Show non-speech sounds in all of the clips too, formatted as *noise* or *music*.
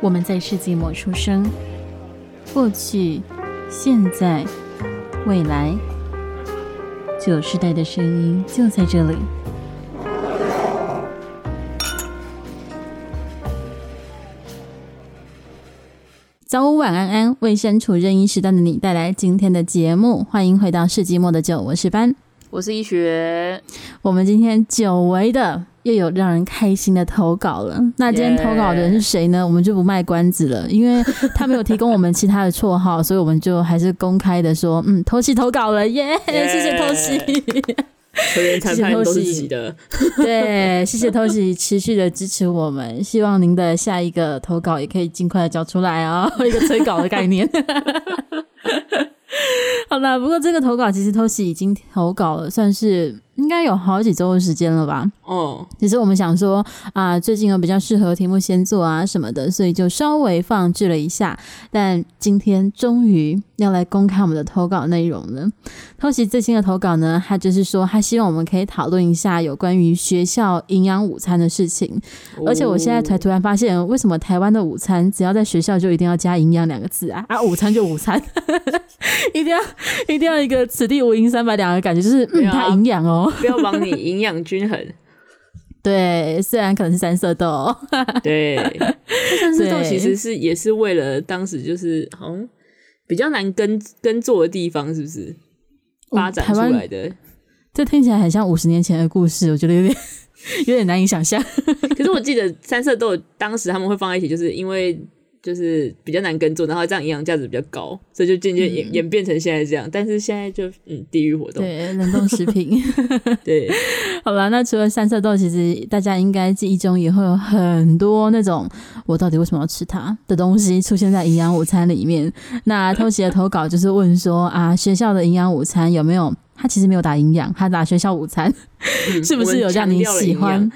我们在世纪末出生，过去、现在、未来，九世代的声音就在这里。早午晚安安，为身处任意时段的你带来今天的节目。欢迎回到世纪末的酒，我是班，我是医学。我们今天久违的。又有让人开心的投稿了。那今天投稿的人是谁呢我们就不卖关子了，因为他没有提供我们其他的绰号，所以我们就还是公开的说，嗯，偷袭投稿了，耶、yeah! yeah.！谢谢偷袭，球员谈判都是自己的，对，谢谢偷袭持续的支持我们，希望您的下一个投稿也可以尽快的交出来哦，*laughs* 一个催稿的概念。*laughs* 好了，不过这个投稿其实偷袭已经投稿了，算是。应该有好几周的时间了吧？哦，其实我们想说啊，最近有比较适合题目先做啊什么的，所以就稍微放置了一下。但今天终于要来公开我们的投稿内容了。偷袭最新的投稿呢，他就是说他希望我们可以讨论一下有关于学校营养午餐的事情。而且我现在才突然发现，为什么台湾的午餐只要在学校就一定要加营养两个字啊？啊，午餐就午餐，*laughs* 一定要一定要一个此地无银三百两的感觉，就是嗯，它营养哦。*laughs* 不要帮你营养均衡，*laughs* 对，虽然可能是三色豆，*laughs* 对，三色豆其实是也是为了当时就是好像比较难耕耕作的地方，是不是发展出来的？这听起来很像五十年前的故事，我觉得有点有点难以想象。可是我记得三色豆当时他们会放在一起，就是因为。就是比较难耕作，然后这样营养价值比较高，所以就渐渐演演变成现在这样。嗯、但是现在就嗯，地域活动，对，*laughs* 冷冻食品，*laughs* 对，好了，那除了三色豆，其实大家应该记忆中也会有很多那种我到底为什么要吃它的东西出现在营养午餐里面。那偷袭的投稿就是问说啊，学校的营养午餐有没有？他其实没有打营养，他打学校午餐，嗯、*laughs* 是不是有让你喜欢？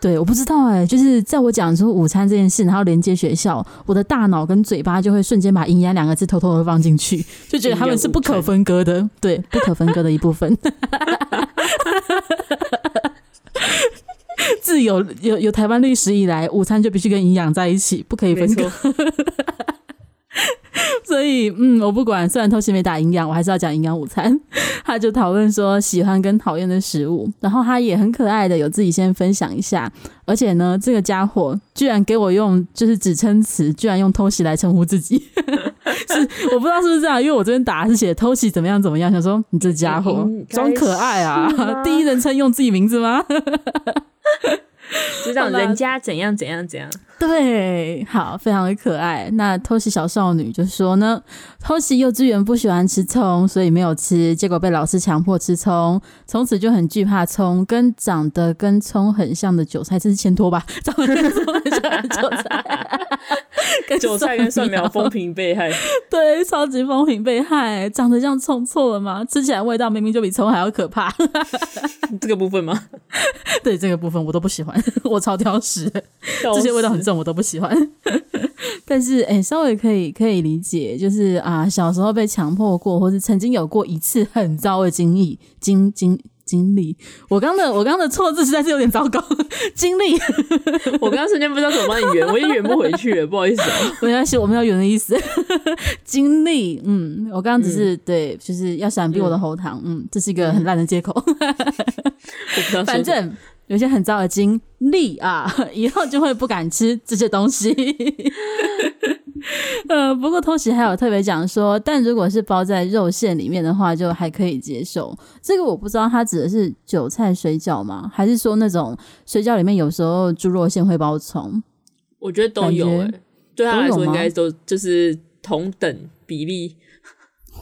对，我不知道哎、欸，就是在我讲出午餐这件事，然后连接学校，我的大脑跟嘴巴就会瞬间把“营养”两个字偷偷的放进去，就觉得他们是不可分割的，对，不可分割的一部分。*laughs* 自有有有台湾历史以来，午餐就必须跟营养在一起，不可以分割。*laughs* *laughs* 所以，嗯，我不管，虽然偷袭没打营养，我还是要讲营养午餐。*laughs* 他就讨论说喜欢跟讨厌的食物，然后他也很可爱的有自己先分享一下，而且呢，这个家伙居然给我用就是指称词，居然用偷袭来称呼自己，*laughs* 是我不知道是不是这样，因为我这边打是写偷袭怎么样怎么样，想说你这家伙装可爱啊，第一人称用自己名字吗？*laughs* 知道人家怎样怎样怎样，对，好，非常的可爱。那偷袭小少女就说呢，偷袭幼稚园不喜欢吃葱，所以没有吃，结果被老师强迫吃葱，从此就很惧怕葱，跟长得跟葱很像的韭菜，这是前托吧？长得跟葱很像的韭菜，跟韭菜跟蒜苗风评被害，*laughs* 对，超级风评被害，长得像葱错了吗？吃起来味道明明就比葱还要可怕，*laughs* 这个部分吗？对，这个部分我都不喜欢。*laughs* 我超挑食，这些味道很重，我都不喜欢。*laughs* 但是，哎、欸，稍微可以可以理解，就是啊，小时候被强迫过，或是曾经有过一次很糟的经历，经经经历。我刚的我刚的错字实在是有点糟糕，经历。*laughs* 我刚刚瞬间不知道怎么帮你圆，我也圆不回去了，不好意思、啊。没关系，我没有圆的意思。经历，嗯，我刚刚只是、嗯、对，就是要闪避我的喉糖，嗯，这是一个很烂的借口。反正。有些很糟的经历啊，*laughs* 以后就会不敢吃这些东西。*laughs* 呃，不过偷袭还有特别讲说，但如果是包在肉馅里面的话，就还可以接受。这个我不知道，它指的是韭菜水饺吗？还是说那种水饺里面有时候猪肉馅会包葱？我觉得都有、欸，对他来说应该都就是同等比例。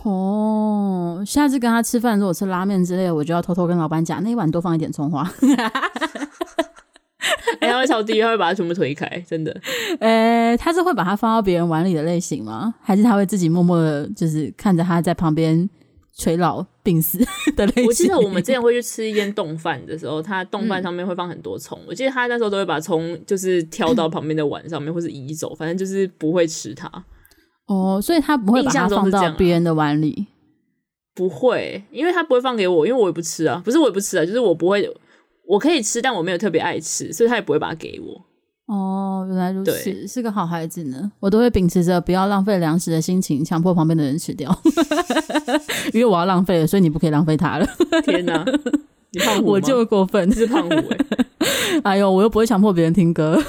哦，下次跟他吃饭，如果吃拉面之类的，我就要偷偷跟老板讲，那一碗多放一点葱花。*laughs* 哎、欸，他会超低，他会把它全部推开，真的。*laughs* 呃、欸，他是会把它放到别人碗里的类型吗？还是他会自己默默的，就是看着他在旁边垂老病死 *laughs* 的类型？我记得我们之前会去吃一间冻饭的时候，他冻饭上面会放很多葱、嗯。我记得他那时候都会把葱就是挑到旁边的碗上面，或是移走，反正就是不会吃它。哦，所以他不会把它放到别人的碗里，啊，不会，因为他不会放给我，因为我也不吃啊，不是我也不吃啊，就是我不会，我可以吃，但我没有特别爱吃，所以他也不会把它给我。哦，原来如此，是个好孩子呢。我都会秉持着不要浪费粮食的心情，强迫旁边的人吃掉，*laughs* 因为我要浪费了，所以你不可以浪费它了。天哪，你胖虎我就过分，是胖虎哎、欸！*laughs* 哎呦，我又不会强迫别人听歌。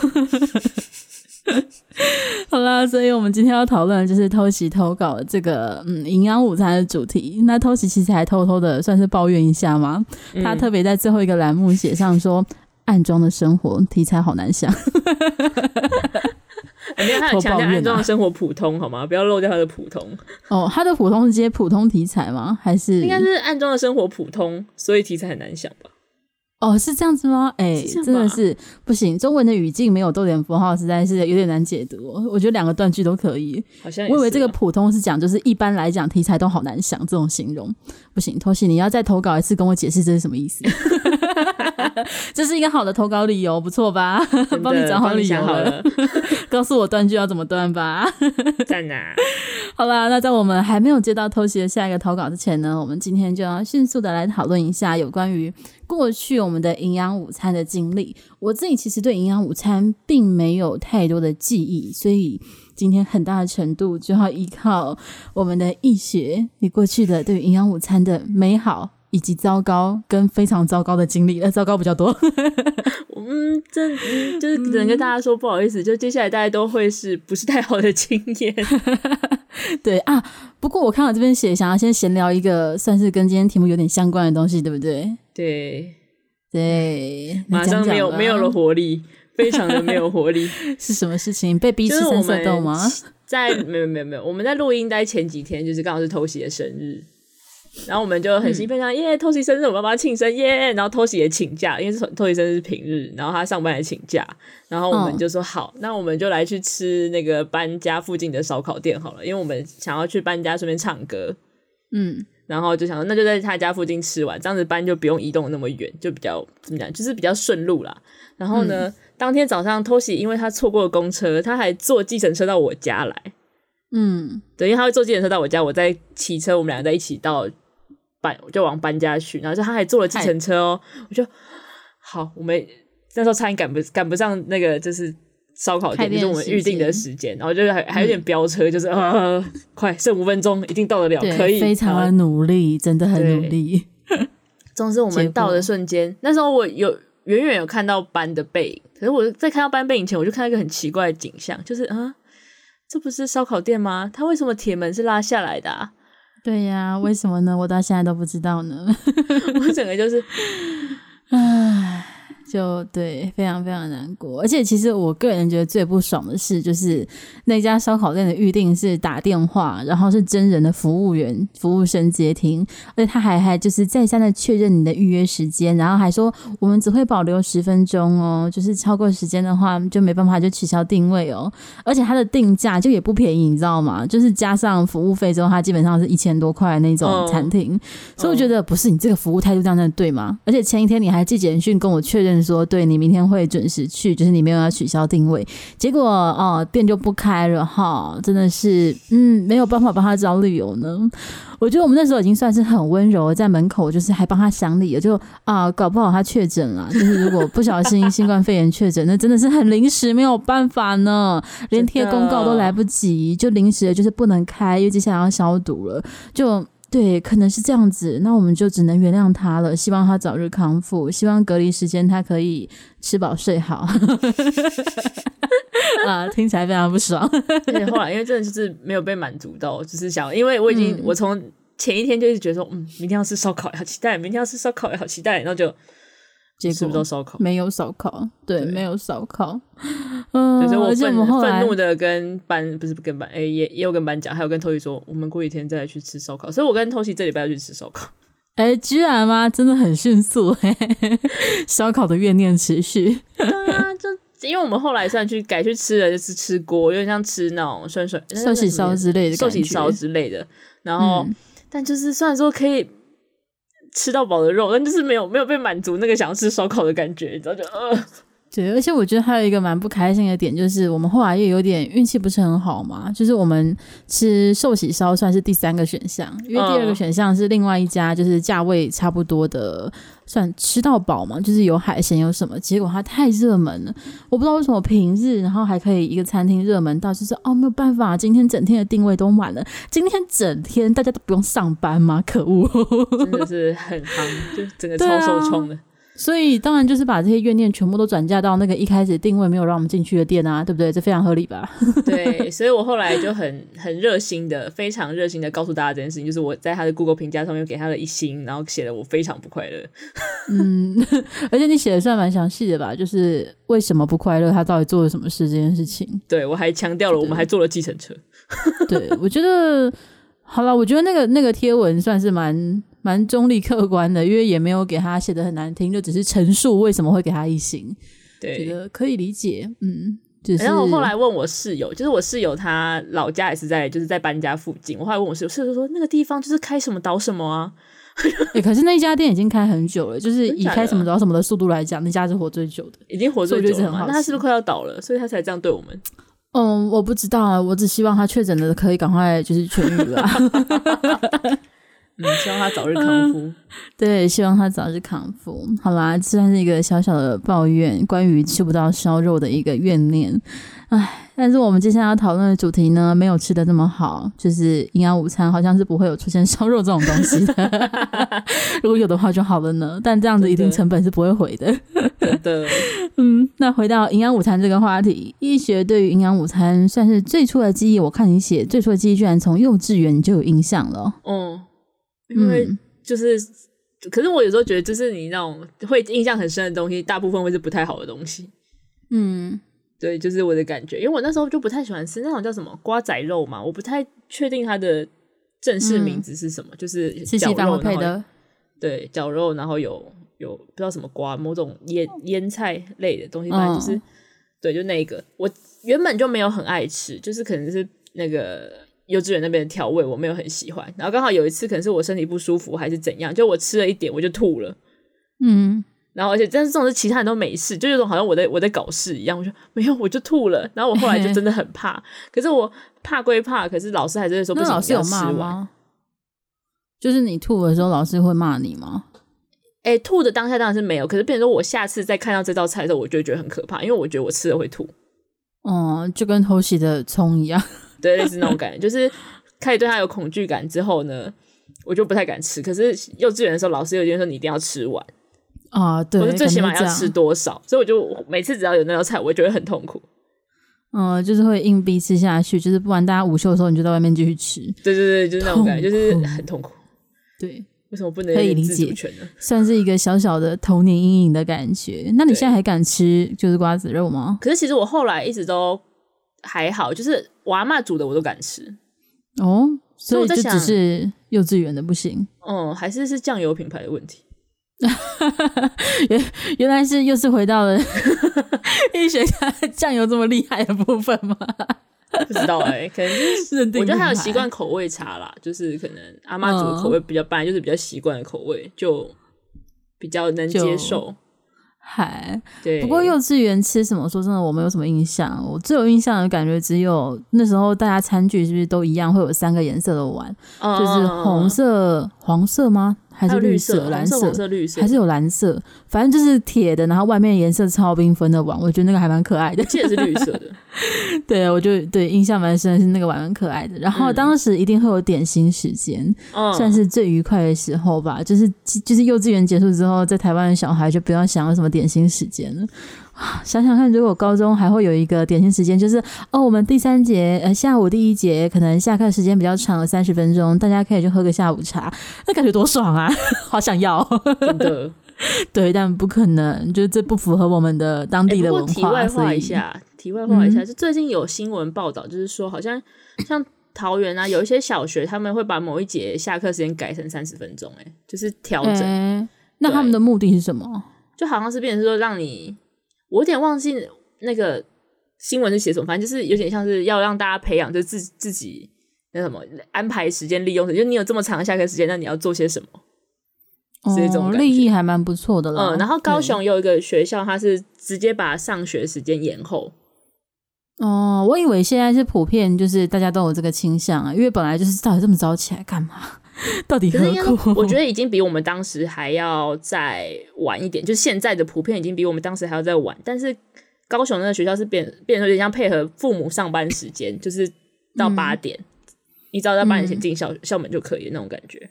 *laughs* 好啦，所以我们今天要讨论的就是偷袭投稿这个嗯营养午餐的主题。那偷袭其实还偷偷的算是抱怨一下嘛，嗯、他特别在最后一个栏目写上说。暗装的生活题材好难想，*laughs* 没有他很强调暗装的生活普通好吗？不要漏掉他的普通哦。他的普通是接普通题材吗？还是应该是暗装的生活普通，所以题材很难想吧？哦，是这样子吗？哎、欸，真的是不行。中文的语境没有逗点符号，实在是有点难解读。我觉得两个断句都可以。好像我以为这个普通是讲，就是一般来讲题材都好难想这种形容。不行，托西你要再投稿一次，跟我解释这是什么意思。*laughs* *laughs* 这是一个好的投稿理由，不错吧？帮你找好理由了，了 *laughs* 告诉我断句要怎么断吧。*laughs* 在哪？好啦，那在我们还没有接到偷袭的下一个投稿之前呢，我们今天就要迅速的来讨论一下有关于。过去我们的营养午餐的经历，我自己其实对营养午餐并没有太多的记忆，所以今天很大的程度就要依靠我们的易学，你过去的对营养午餐的美好以及糟糕跟非常糟糕的经历，呃，糟糕比较多。*laughs* 嗯，这嗯就是只能跟大家说不好意思，就接下来大家都会是不是太好的经验。*laughs* 对啊，不过我看到这边写，想要先闲聊一个算是跟今天题目有点相关的东西，对不对？对对，*laughs* 马上没有没有了活力，非常的没有活力。是什么事情？被逼吃三色豆吗？在没有没有没有，我们在录音待前几天，就是刚好是偷袭的生日。然后我们就很兴奋，讲耶，偷袭生日，我们要帮他庆生耶。然后偷袭也请假，因为是偷袭生日是平日，然后他上班也请假。然后我们就说好，那我们就来去吃那个搬家附近的烧烤店好了，因为我们想要去搬家顺便唱歌。嗯，然后就想说那就在他家附近吃完，这样子搬就不用移动那么远，就比较怎么讲，就是比较顺路啦。然后呢，嗯、当天早上偷袭，因为他错过了公车，他还坐计程车到我家来。嗯，对，因为他会坐计程车到我家，我再骑车，我们两个在一起到。搬就往搬家去，然后就他还坐了计程车哦，我就好，我们那时候差点赶不赶不上那个就是烧烤店，就是我们预定的时间，然后就是还还有点飙车，嗯、就是呃快剩五分钟，一定到得了，可以，非常的努力，真的很努力。*laughs* 总之我们到的瞬间，那时候我有远远有看到班的背影，可是我在看到班背影前，我就看到一个很奇怪的景象，就是啊，这不是烧烤店吗？它为什么铁门是拉下来的啊？对呀，为什么呢？我到现在都不知道呢。*laughs* 我整个就是，唉。就对，非常非常难过。而且其实我个人觉得最不爽的是，就是那家烧烤店的预定是打电话，然后是真人的服务员、服务生接听，而且他还还就是再三的确认你的预约时间，然后还说我们只会保留十分钟哦，就是超过时间的话就没办法就取消定位哦。而且它的定价就也不便宜，你知道吗？就是加上服务费之后，它基本上是一千多块那种餐厅。Oh. 所以我觉得不是你这个服务态度这样的对吗？而且前一天你还寄简讯跟我确认。说对，你明天会准时去，就是你没有要取消定位，结果哦店就不开了哈，真的是嗯没有办法帮他找理由呢。我觉得我们那时候已经算是很温柔，在门口就是还帮他想理由，就啊搞不好他确诊了，就是如果不小心新冠肺炎确诊，*laughs* 那真的是很临时，没有办法呢，连贴公告都来不及，就临时的就是不能开，因为接下来要消毒了，就。对，可能是这样子，那我们就只能原谅他了。希望他早日康复，希望隔离时间他可以吃饱睡好。*laughs* 啊，听起来非常不爽。*laughs* 对，后来因为真的就是没有被满足到，就是想，因为我已经、嗯、我从前一天就一直觉得说，嗯，明天要吃烧烤，好期待；明天要吃烧烤，也好期待，然后就。结果都烧烤，没有烧烤，对，对没有烧烤。*laughs* 嗯，可是我愤愤怒的跟班不是跟班，哎、欸，也也有跟班讲，还有跟偷袭说，我们过几天再来去吃烧烤。所以我跟偷袭这礼拜要去吃烧烤。哎、欸，居然吗？真的很迅速，嘿嘿嘿，烧烤的怨念持续。对啊，就因为我们后来算去改去吃了，就是吃锅，有点像吃那种涮涮寿喜烧之类的，寿喜烧之类的。然后，嗯、但就是虽然说可以。吃到饱的肉，但就是没有没有被满足那个想要吃烧烤的感觉，你知道就呃，对，而且我觉得还有一个蛮不开心的点，就是我们后来也有点运气不是很好嘛。就是我们吃寿喜烧算是第三个选项，因为第二个选项是另外一家，就是价位差不多的，算吃到饱嘛，就是有海鲜有什么。结果它太热门了，我不知道为什么平日然后还可以一个餐厅热门到就是哦没有办法，今天整天的定位都满了，今天整天大家都不用上班吗？可恶，真的是很夯，就整个超受冲的。所以当然就是把这些怨念全部都转嫁到那个一开始定位没有让我们进去的店啊，对不对？这非常合理吧？*laughs* *laughs* 对，所以我后来就很很热心的，非常热心的告诉大家这件事情，就是我在他的 Google 评价上面给他了一星，然后写了我非常不快乐。嗯，而且你写的算蛮详细的吧？就是为什么不快乐，他到底做了什么事这件事情。对，我还强调了，我们还坐了计程车。*laughs* 对，我觉得好了，我觉得那个那个贴文算是蛮。蛮中立客观的，因为也没有给他写的很难听，就只是陈述为什么会给他一星，对，觉得可以理解，嗯。就是、然后我后来问我室友，就是我室友他老家也是在就是在搬家附近，我后来问我室友，室友说那个地方就是开什么倒什么啊？*laughs* 欸、可是那一家店已经开很久了，就是以开什么倒什么的速度来讲，那家是活最久的，已经活最久了嘛。那他是不是快要倒了？所以他才这样对我们？嗯，我不知道啊，我只希望他确诊的可以赶快就是痊愈了。*laughs* 嗯，希望他早日康复。嗯。对，希望他早日康复。好啦，这算是一个小小的抱怨，关于吃不到烧肉的一个怨念。唉，但是我们接下来要讨论的主题呢，没有吃的那么好，就是营养午餐，好像是不会有出现 *laughs* 烧肉这种东西的。*laughs* 如果有的话就好了呢，但这样子一定成本是不会回的。真的。*laughs* 嗯，那回到营养午餐这个话题，医学对于营养午餐算是最初的记忆。我看你写最初的记忆，居然从幼稚园就有印象了。嗯。因为就是、嗯，可是我有时候觉得，就是你那种会印象很深的东西，大部分会是不太好的东西。嗯，对，就是我的感觉。因为我那时候就不太喜欢吃那种叫什么瓜仔肉嘛，我不太确定它的正式名字是什么，嗯、就是绞肉配的。对，绞肉，然后有有不知道什么瓜，某种腌腌菜类的东西，反正就是、嗯、对，就那个，我原本就没有很爱吃，就是可能是那个。幼稚园那边的调味我没有很喜欢，然后刚好有一次可能是我身体不舒服还是怎样，就我吃了一点我就吐了，嗯，然后而且但是这种是其他人都没事，就有种好像我在我在搞事一样，我说没有我就吐了，然后我后来就真的很怕，可是我怕归怕，可是老师还是说不行，老师有骂吗？就是你吐的时候老师会骂你吗？哎、欸，吐的当下当然是没有，可是变成说我下次再看到这道菜的时候，我就会觉得很可怕，因为我觉得我吃了会吐，嗯，就跟偷袭的葱一样。对，类似那种感觉，就是开始对他有恐惧感之后呢，我就不太敢吃。可是幼稚园的时候，老师有一天说你一定要吃完啊，对，我最起码要吃多少，所以我就每次只要有那道菜，我就会很痛苦。嗯，就是会硬逼吃下去，就是不然大家午休的时候，你就在外面继续吃。对对对，就是那种感觉，就是很痛苦。对，为什么不能可以理解？算是一个小小的童年阴影的感觉。那你现在还敢吃就是瓜子肉吗？可是其实我后来一直都。还好，就是我阿嬷煮的我都敢吃哦，所以我在想，只是幼稚园的不行，嗯，还是是酱油品牌的问题。原 *laughs* 原来是又是回到了 *laughs* 医学家酱油这么厉害的部分吗？不知道哎、欸，可能就是我觉得还有习惯口味差啦，就是可能阿嬷煮的口味比较淡，就是比较习惯的口味，就比较能接受。嗨，对。不过幼稚园吃什么？说真的，我没有什么印象。我最有印象的感觉只有那时候大家餐具是不是都一样，会有三个颜色的碗，嗯、就是红色、黄色吗？还是绿色、蓝色、色、绿色，还是有蓝色，反正就是铁的，然后外面颜色超缤纷的碗，我觉得那个还蛮可爱的。记得是绿色的，*laughs* 对啊，我就对印象蛮深的是那个碗蛮可爱的。然后当时一定会有点心时间，嗯，算是最愉快的时候吧。就是就是幼稚园结束之后，在台湾的小孩就不要想要什么点心时间了。想想看，如果高中还会有一个点心时间，就是哦，我们第三节呃下午第一节可能下课时间比较长了三十分钟，大家可以去喝个下午茶，那感觉多爽啊！*laughs* 好想要，真的 *laughs* 对，但不可能，就这不符合我们的当地的文化。题外话一下，题外话一下，就最近有新闻报道，就是说好像像桃园啊，有一些小学他们会把某一节下课时间改成三十分钟，哎，就是调整、欸。那他们的目的是什么？就好像是变成说让你。我有点忘记那个新闻是写什么，反正就是有点像是要让大家培养，就自自己那什么安排时间利用，就你有这么长的下课时间，那你要做些什么？这种利益还蛮不错的了。嗯，然后高雄有一个学校，它是直接把上学时间延后。哦，我以为现在是普遍，就是大家都有这个倾向啊，因为本来就是到底这么早起来干嘛？*laughs* 到底何苦？我觉得已经比我们当时还要再晚一点，就是现在的普遍已经比我们当时还要再晚。但是高雄那个学校是变变成有点像配合父母上班时间，就是到八点，嗯、你只要在八点前进校、嗯、校门就可以那种感觉。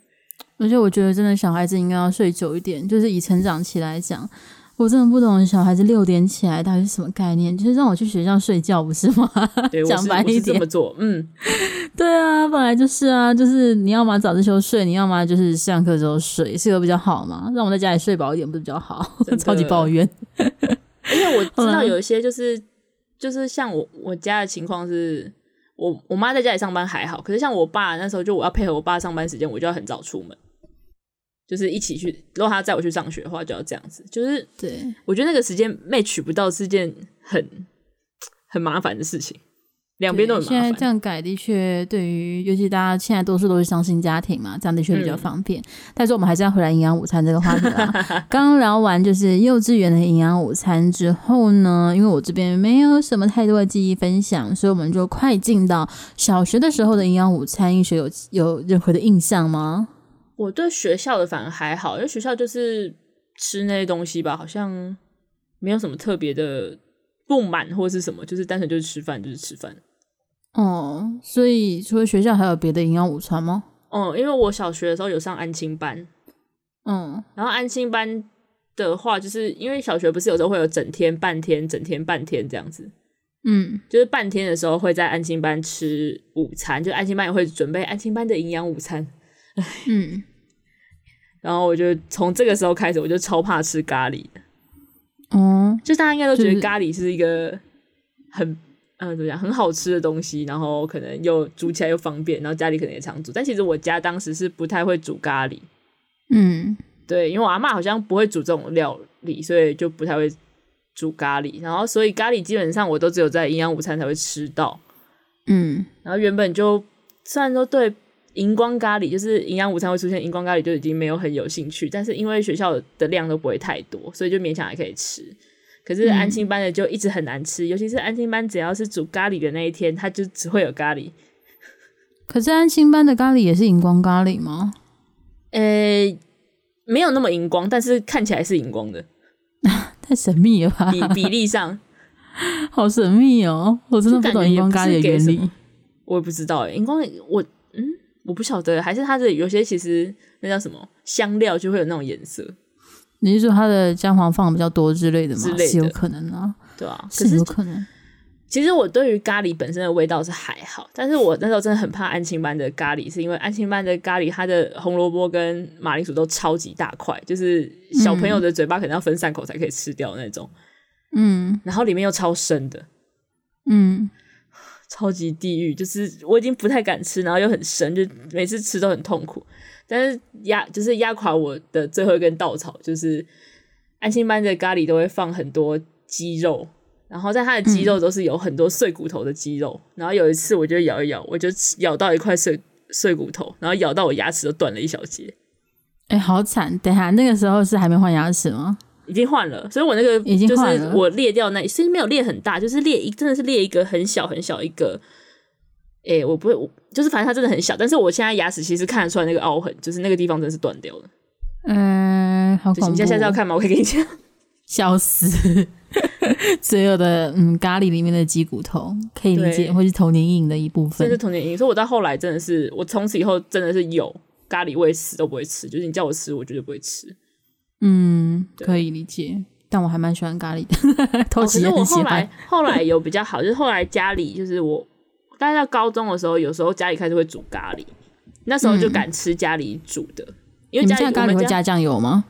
而且我觉得真的小孩子应该要睡久一点，就是以成长期来讲。我真的不懂小孩子六点起来到底是什么概念，就是让我去学校睡觉不是吗？对，讲白一点，这么做，嗯，*laughs* 对啊，本来就是啊，就是你要么早自习睡，你要么就是上课之后睡，是个比较好嘛，让我在家里睡饱一点不是比较好？*laughs* 超级抱怨。*laughs* 因为我知道有一些就是就是像我我家的情况是，我我妈在家里上班还好，可是像我爸那时候就我要配合我爸上班时间，我就要很早出门。就是一起去，如果他载我去上学的话，就要这样子。就是，对，我觉得那个时间 match 不到是件很很麻烦的事情，两边都很麻烦。现在这样改的确，对于尤其大家现在多数都是双薪家庭嘛，这样的确比较方便。嗯、但是我们还是要回来营养午餐这个话题啊。*laughs* 刚刚聊完就是幼稚园的营养午餐之后呢，因为我这边没有什么太多的记忆分享，所以我们就快进到小学的时候的营养午餐。英学有有任何的印象吗？我对学校的反而还好，因为学校就是吃那些东西吧，好像没有什么特别的不满或是什么，就是单纯就是吃饭，就是吃饭。哦，所以除了学校还有别的营养午餐吗？哦、嗯，因为我小学的时候有上安亲班，嗯，然后安亲班的话，就是因为小学不是有时候会有整天、半天、整天、半天这样子，嗯，就是半天的时候会在安亲班吃午餐，就安亲班也会准备安亲班的营养午餐。嗯，*laughs* 然后我就从这个时候开始，我就超怕吃咖喱的。嗯，就大家应该都觉得咖喱是一个很嗯、呃、怎么讲很好吃的东西，然后可能又煮起来又方便，然后家里可能也常煮。但其实我家当时是不太会煮咖喱。嗯，对，因为我阿妈好像不会煮这种料理，所以就不太会煮咖喱。然后所以咖喱基本上我都只有在营养午餐才会吃到。嗯，然后原本就虽然说对。荧光咖喱就是营养午餐会出现荧光咖喱，就已经没有很有兴趣。但是因为学校的量都不会太多，所以就勉强还可以吃。可是安心班的就一直很难吃，嗯、尤其是安心班只要是煮咖喱的那一天，它就只会有咖喱。可是安心班的咖喱也是荧光咖喱吗？呃、欸，没有那么荧光，但是看起来是荧光的。*laughs* 太神秘了吧？比比例上，*laughs* 好神秘哦！我真的不懂荧光咖喱的原理。我也不知道诶，荧光我嗯。我不晓得，还是它的有些其实那叫什么香料就会有那种颜色。你是说它的姜黄放的比较多之类的吗？之类的，是有可能啊，对啊，是有可能。其实我对于咖喱本身的味道是还好，但是我那时候真的很怕安亲班的咖喱，是因为安亲班的咖喱它的红萝卜跟马铃薯都超级大块，就是小朋友的嘴巴可能要分三口才可以吃掉那种。嗯，然后里面又超深的，嗯。超级地狱，就是我已经不太敢吃，然后又很生，就每次吃都很痛苦。但是压就是压垮我的最后一根稻草，就是安心班的咖喱都会放很多鸡肉，然后在它的鸡肉都是有很多碎骨头的鸡肉。嗯、然后有一次我就咬一咬，我就咬到一块碎碎骨头，然后咬到我牙齿都断了一小截。哎、欸，好惨！等下那个时候是还没换牙齿吗？已经换了，所以我那个就是我裂掉那，其实没有裂很大，就是裂一真的是裂一个很小很小一个。诶、欸，我不会，我就是反正它真的很小，但是我现在牙齿其实看得出来那个凹痕，就是那个地方真的是断掉了。嗯，好恐怖。你现在要看吗？我可以给你讲。笑死！*laughs* 所有的嗯咖喱里面的鸡骨头可以理解，会是童年阴影的一部分。这是童年阴影，所以我到后来真的是，我从此以后真的是有咖喱味死都不会吃，就是你叫我吃，我绝对不会吃。嗯，可以理解，但我还蛮喜欢咖喱的。偷喜也很喜欢。哦、后来后来有比较好，就是后来家里就是我，大概到高中的时候，有时候家里开始会煮咖喱，那时候就敢吃家里煮的。嗯、因为家里咖喱会加酱油吗？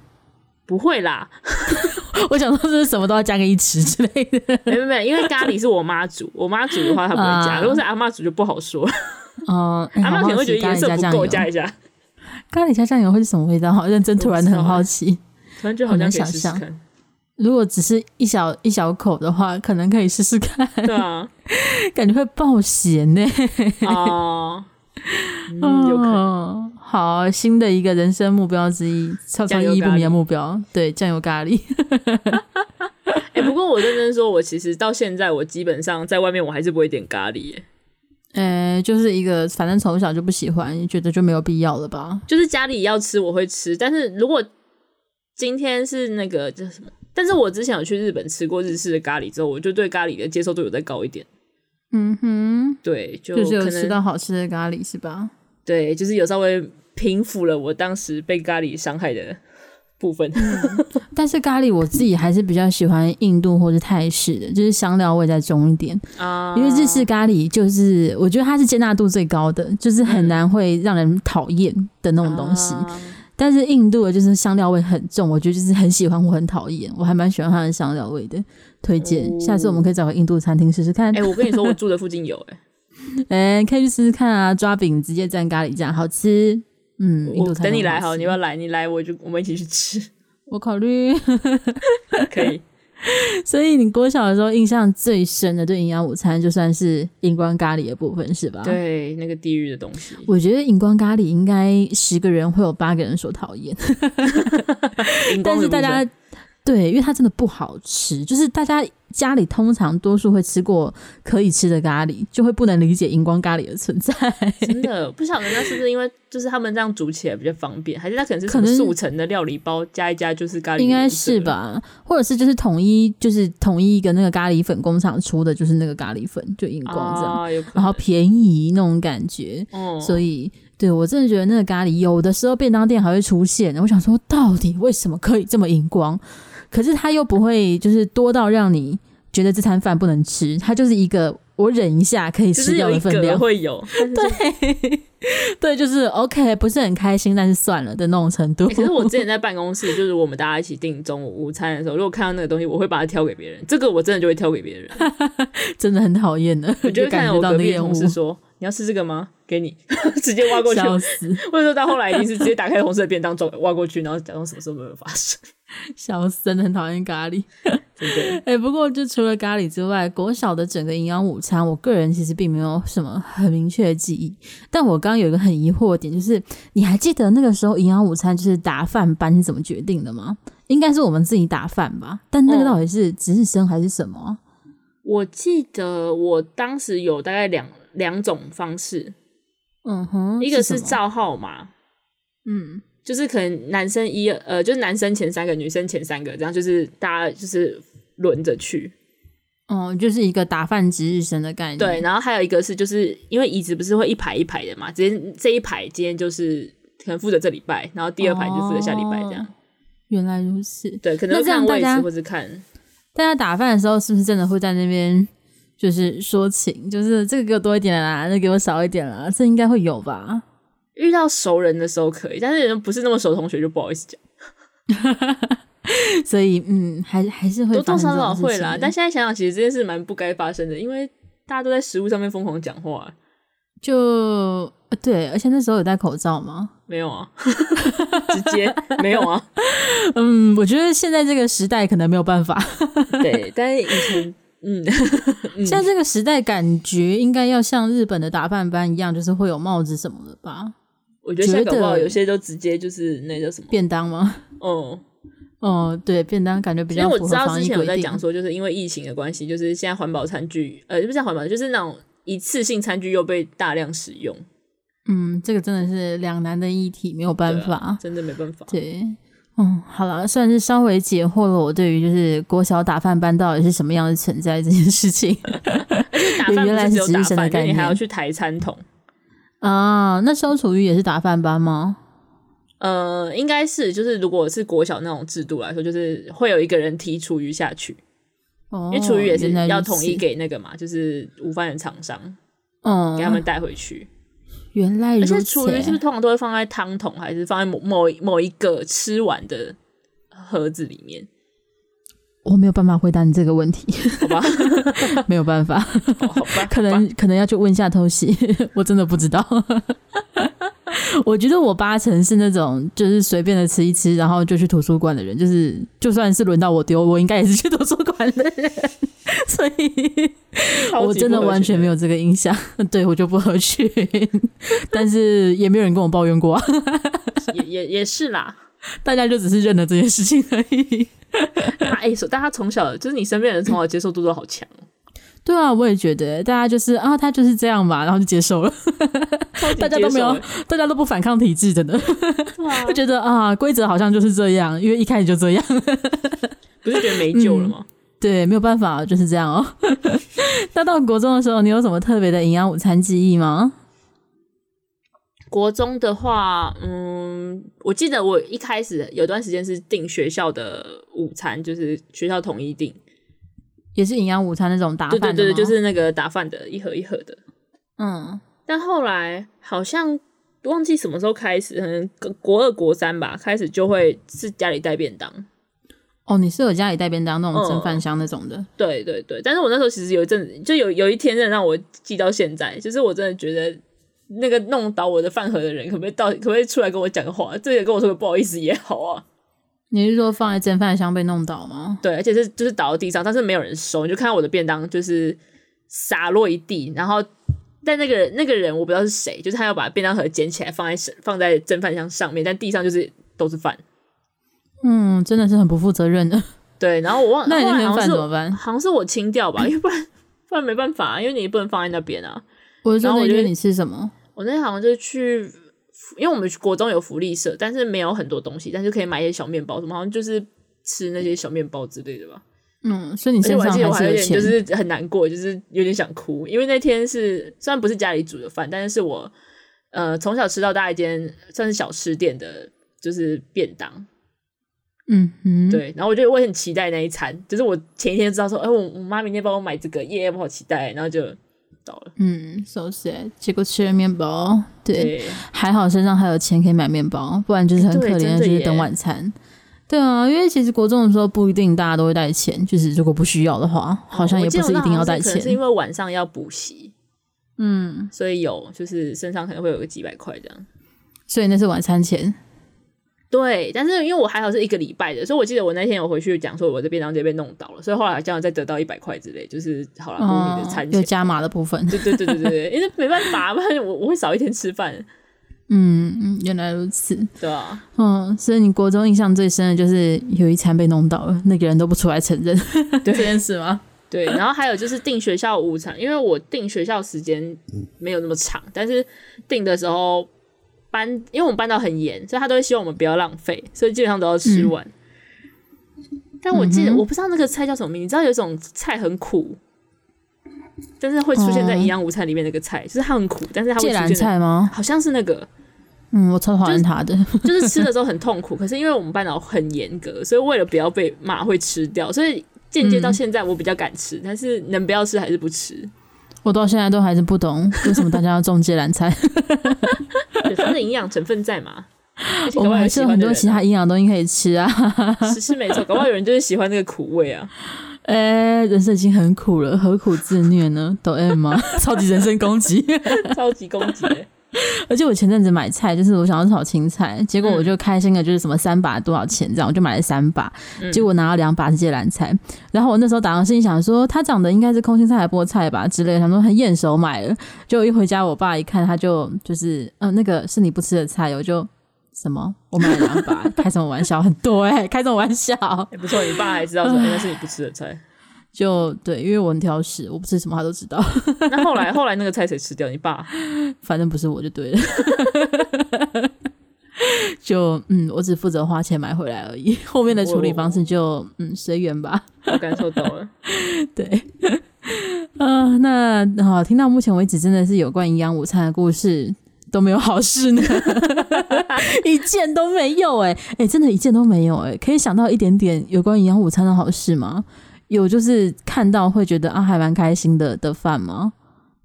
不会啦，*laughs* 我想说是什么都要加个一匙之类的。没没没，因为咖喱是我妈煮，我妈煮的话她不会加，啊、如果是阿妈煮就不好说。哦、呃，*laughs* 阿妈可能会觉得颜色不够，加一下。*laughs* 咖喱加酱油会是什么味道？好认真，突然的很好奇。反正就好像想象，如果只是一小一小口的话，可能可以试试看。对啊，*laughs* 感觉会爆咸呢。哦，*laughs* 嗯，有可能。好，新的一个人生目标之一，超超意义不明的目标，对，酱油咖喱。*laughs* 哎、欸，不过我认真说，我其实到现在，我基本上在外面我还是不会点咖喱。哎、欸，就是一个，反正从小就不喜欢，你觉得就没有必要了吧？就是家里要吃我会吃，但是如果今天是那个叫什么？但是我之前有去日本吃过日式的咖喱之后，我就对咖喱的接受度有再高一点。嗯哼，对，就就是有吃到好吃的咖喱是吧？对，就是有稍微平复了我当时被咖喱伤害的部分。嗯、但是咖喱我自己还是比较喜欢印度或者泰式的，就是香料味再重一点啊。因为日式咖喱就是我觉得它是接纳度最高的，就是很难会让人讨厌的那种东西。啊但是印度的就是香料味很重，我觉得就是很喜欢我很讨厌，我还蛮喜欢它的香料味的。推荐、哦，下次我们可以找个印度餐厅试试看。哎、欸，我跟你说，我住的附近有 *laughs* 哎、欸，哎、欸，可以去试试看啊！抓饼直接蘸咖喱酱，好吃。嗯，印度餐厅。等你来好，你要来，你来我就我们一起去吃。*laughs* 我考虑 *laughs* 可以。*laughs* 所以你国小的时候印象最深的对营养午餐，就算是荧光咖喱的部分是吧？对，那个地狱的东西。我觉得荧光咖喱应该十个人会有八个人说讨厌，*laughs* *laughs* 但是大家。对，因为它真的不好吃，就是大家家里通常多数会吃过可以吃的咖喱，就会不能理解荧光咖喱的存在。真的不晓得那是不是因为就是他们这样煮起来比较方便，还是它可能是可能速成的料理包加一加就是咖喱？应该是吧，或者是就是统一就是统一一个那个咖喱粉工厂出的就是那个咖喱粉就荧光这样，啊，然后便宜那种感觉，哦，所以对我真的觉得那个咖喱有的时候便当店还会出现，我想说到底为什么可以这么荧光？可是它又不会就是多到让你觉得这餐饭不能吃，它就是一个我忍一下可以吃掉的分量，会有，对 *laughs* 对，就是 OK，不是很开心，但是算了的那种程度。其、欸、实我之前在办公室，就是我们大家一起订中午午餐的时候，如果看到那个东西，我会把它挑给别人，这个我真的就会挑给别人，*laughs* 真的很讨厌的。*laughs* 我就会看到我隔壁同事说：“你要吃这个吗？”给你直接挖过去，或者说到后来一定是直接打开红色的便当装挖过去，然后假装什么事都没有发生。*laughs* 笑死，真的很讨厌咖喱。对，*laughs* 哎、欸，不过就除了咖喱之外，国小的整个营养午餐，我个人其实并没有什么很明确的记忆。但我刚刚有一个很疑惑的点，就是你还记得那个时候营养午餐就是打饭班是怎么决定的吗？应该是我们自己打饭吧？但那个到底是值日生还是什么？我记得我当时有大概两两种方式。嗯哼，一个是照号码，嗯，就是可能男生一呃，就是男生前三个，女生前三个，这样就是大家就是轮着去，哦，就是一个打饭值日生的概念。对，然后还有一个是，就是因为椅子不是会一排一排的嘛，直接这一排今天就是可能负责这礼拜，然后第二排就负责下礼拜这样。哦，原来如此，对，可能看位置或是看大家打饭的时候是不是真的会在那边？就是说情，就是这个给我多一点啦，那个、给我少一点啦，这应该会有吧？遇到熟人的时候可以，但是人不是那么熟的同学就不好意思讲。*laughs* 所以，嗯，还还是会多多少少会啦。但现在想想，其实这件事蛮不该发生的，因为大家都在食物上面疯狂讲话。就对，而且那时候有戴口罩吗？没有啊，*laughs* 直接没有啊。嗯，我觉得现在这个时代可能没有办法。*laughs* 对，但是以前。嗯，现在这个时代感觉应该要像日本的打扮班一样，就是会有帽子什么的吧？我觉得现在搞不好有些都直接就是那叫什么便当吗？哦、*laughs* 嗯，哦，对，便当感觉比较我知道之前有在讲说，就是因为疫情的关系，就是现在环保餐具，呃，不是环保，就是那种一次性餐具又被大量使用。嗯，这个真的是两难的议题，没有办法，啊、真的没办法。对。嗯，好了，算是稍微解惑了我对于就是国小打饭班到底是什么样的存在这件事情。*laughs* 而且打饭 *laughs* 原来是值日生的概念，你还要去抬餐桶啊？那萧楚瑜也是打饭班吗？呃，应该是，就是如果是国小那种制度来说，就是会有一个人提厨余下去，哦，因为厨余也是要统一给那个嘛，就是午饭的厂商，嗯，给他们带回去。原来如此，而且厨余是不是通常都会放在汤桶，还是放在某某某一个吃完的盒子里面？我没有办法回答你这个问题，好吧？*laughs* 没有办法，哦、好吧？可能可能要去问一下偷袭，*laughs* 我真的不知道。*laughs* 我觉得我八成是那种就是随便的吃一吃，然后就去图书馆的人。就是就算是轮到我丢，我应该也是去图书馆的人。所以我真的完全没有这个印象。对，我就不合群，但是也没有人跟我抱怨过啊。也也也是啦，大家就只是认了这件事情而已。*laughs* 哎，说大家从小就是你身边人从小接受度都好强。*laughs* 对啊，我也觉得，大家就是啊，他就是这样吧，然后就接受了，*laughs* 大家都没有，大家都不反抗体制真的就觉得啊，规则好像就是这样，因为一开始就这样，不是觉得没救了吗？嗯、对，没有办法，就是这样哦。那到国中的时候，你有什么特别的营养午餐记忆吗？国中的话，嗯，我记得我一开始有段时间是订学校的午餐，就是学校统一订。也是营养午餐那种打饭的，对对对，就是那个打饭的，一盒一盒的。嗯，但后来好像忘记什么时候开始，可能国二国三吧，开始就会是家里带便当。哦，你是有家里带便当那种蒸饭箱那种的？嗯，对对对。但是我那时候其实有一阵子，就有有一天真的让我记到现在，就是我真的觉得那个弄倒我的饭盒的人，可不可以到，可不可以出来跟我讲个话？这也跟我说个不好意思也好啊。你是说放在蒸饭箱被弄倒吗？对，而且是就是倒到地上，但是没有人收，你就看到我的便当就是洒落一地，然后但那个那个人我不知道是谁，就是他要把便当盒捡起来放在 *laughs* 放在蒸饭箱上面，但地上就是都是饭。嗯，真的是很不负责任的。对，然后我忘了，那你那饭怎么办？好像是我清掉吧，因为不然 *laughs* 不然没办法，因为你不能放在那边啊。我说那天你吃什么？我那天好像就是去。因为我们国中有福利社，但是没有很多东西，但是可以买一些小面包什么，好像就是吃那些小面包之类的吧。嗯，所以你身上还是有钱，就是很难过，就是有点想哭，因为那天是虽然不是家里煮的饭，但是是我呃从小吃到大一间算是小吃店的，就是便当。嗯嗯，对，然后我就我很期待那一餐，就是我前一天知道说，哎，我我妈明天帮我买这个，耶，我好期待，然后就。嗯，so sad，结果吃了面包，对，对还好身上还有钱可以买面包，不然就是很可怜的，就是等晚餐。对啊，因为其实国中的时候不一定大家都会带钱，就是如果不需要的话，好像也不是一定要带钱。是因为晚上要补习，嗯，所以有就是身上可能会有个几百块这样，所以那是晚餐钱。对，但是因为我还好是一个礼拜的，所以我记得我那天有回去讲说我的便当就被弄倒了，所以后来好像再得到一百块之类，就是好了，公平的餐钱，就加码的部分。对对对对对，*laughs* 因为没办法，不然我我会少一天吃饭。嗯嗯，原来如此。对啊，嗯，所以你国中印象最深的就是有一餐被弄倒了，那个人都不出来承认对 *laughs* 这件事吗？*laughs* 对，然后还有就是订学校午餐，因为我订学校时间没有那么长，但是订的时候。班，因为我们班导很严，所以他都会希望我们不要浪费，所以基本上都要吃完。嗯、但我记得、嗯、我不知道那个菜叫什么名，你知道有一种菜很苦，但是会出现在营养午餐里面那个菜，哦、就是它很苦，但是它会出现菜吗？好像是那个，嗯，我超讨厌它的，就是、就是吃的时候很痛苦。可是因为我们班导很严格，所以为了不要被骂，会吃掉。所以间接到现在，我比较敢吃，嗯、但是能不要吃还是不吃。我到现在都还是不懂为什么大家要种芥蓝菜。它的营养成分在嘛？*laughs* 我们还是有很多其他营养东西可以吃啊。是是没错，搞不好有人就是喜欢那个苦味啊。*laughs* 哎、欸，人生已经很苦了，何苦自虐呢？抖 M 吗？*laughs* 超级人身攻击，超级攻击。*laughs* 而且我前阵子买菜，就是我想要炒青菜，结果我就开心的，就是什么三把多少钱这样，我就买了三把，结果拿了两把是芥蓝菜。然后我那时候打算心想说，它长得应该是空心菜还菠菜吧之类的，想说很眼熟买了。结果一回家，我爸一看，他就就是嗯、呃，那个是你不吃的菜，我就什么，*laughs* 我买了两把，*laughs* 开什么玩笑？很多哎、欸，开什么玩笑？也、欸、不错，你爸还知道说那是你不吃的菜。就对，因为我很挑食，我不吃什么他都知道。*laughs* 那后来后来那个菜谁吃掉？你爸？*laughs* 反正不是我就对了。*laughs* 就嗯，我只负责花钱买回来而已，后面的处理方式就嗯随缘吧。我感受到了。对，啊、呃，那好，听到目前为止真的是有关营养午餐的故事都没有好事呢，一件都没有哎、欸、哎、欸，真的，一件都没有哎、欸，可以想到一点点有关营养午餐的好事吗？有就是看到会觉得啊还蛮开心的的饭吗？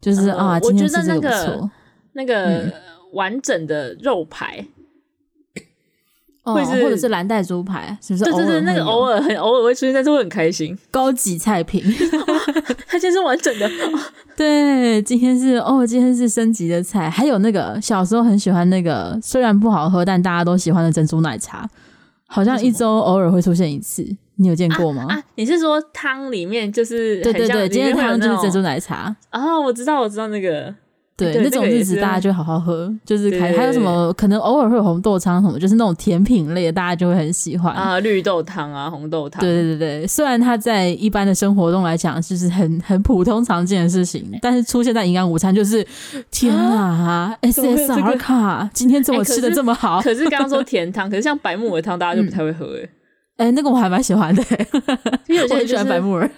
就是啊，我觉得那个。那个完整的肉排，或者或者是蓝带猪排，是不是？对对对，那个偶尔很偶尔会出现，但是会很开心。高级菜品 *laughs* *laughs* 它今天是完整的。对，今天是哦，今天是升级的菜。还有那个小时候很喜欢那个，虽然不好喝，但大家都喜欢的珍珠奶茶，好像一周偶尔会出现一次。你有见过吗？啊，啊你是说汤里面就是对对对，今天汤就是珍珠奶茶。哦，我知道，我知道那个。对，那种日子大家就好好喝，就是还还有什么可能偶尔会有红豆汤什么，就是那种甜品类，大家就会很喜欢啊，绿豆汤啊，红豆汤。对对对对，虽然它在一般的生活中来讲就是很很普通常见的事情，但是出现在营养午餐就是天啊，SSR 卡，今天怎么吃的这么好？可是刚刚说甜汤，可是像白木耳汤大家就不太会喝诶。哎，那个我还蛮喜欢的，*laughs* 因为我很喜欢白木耳，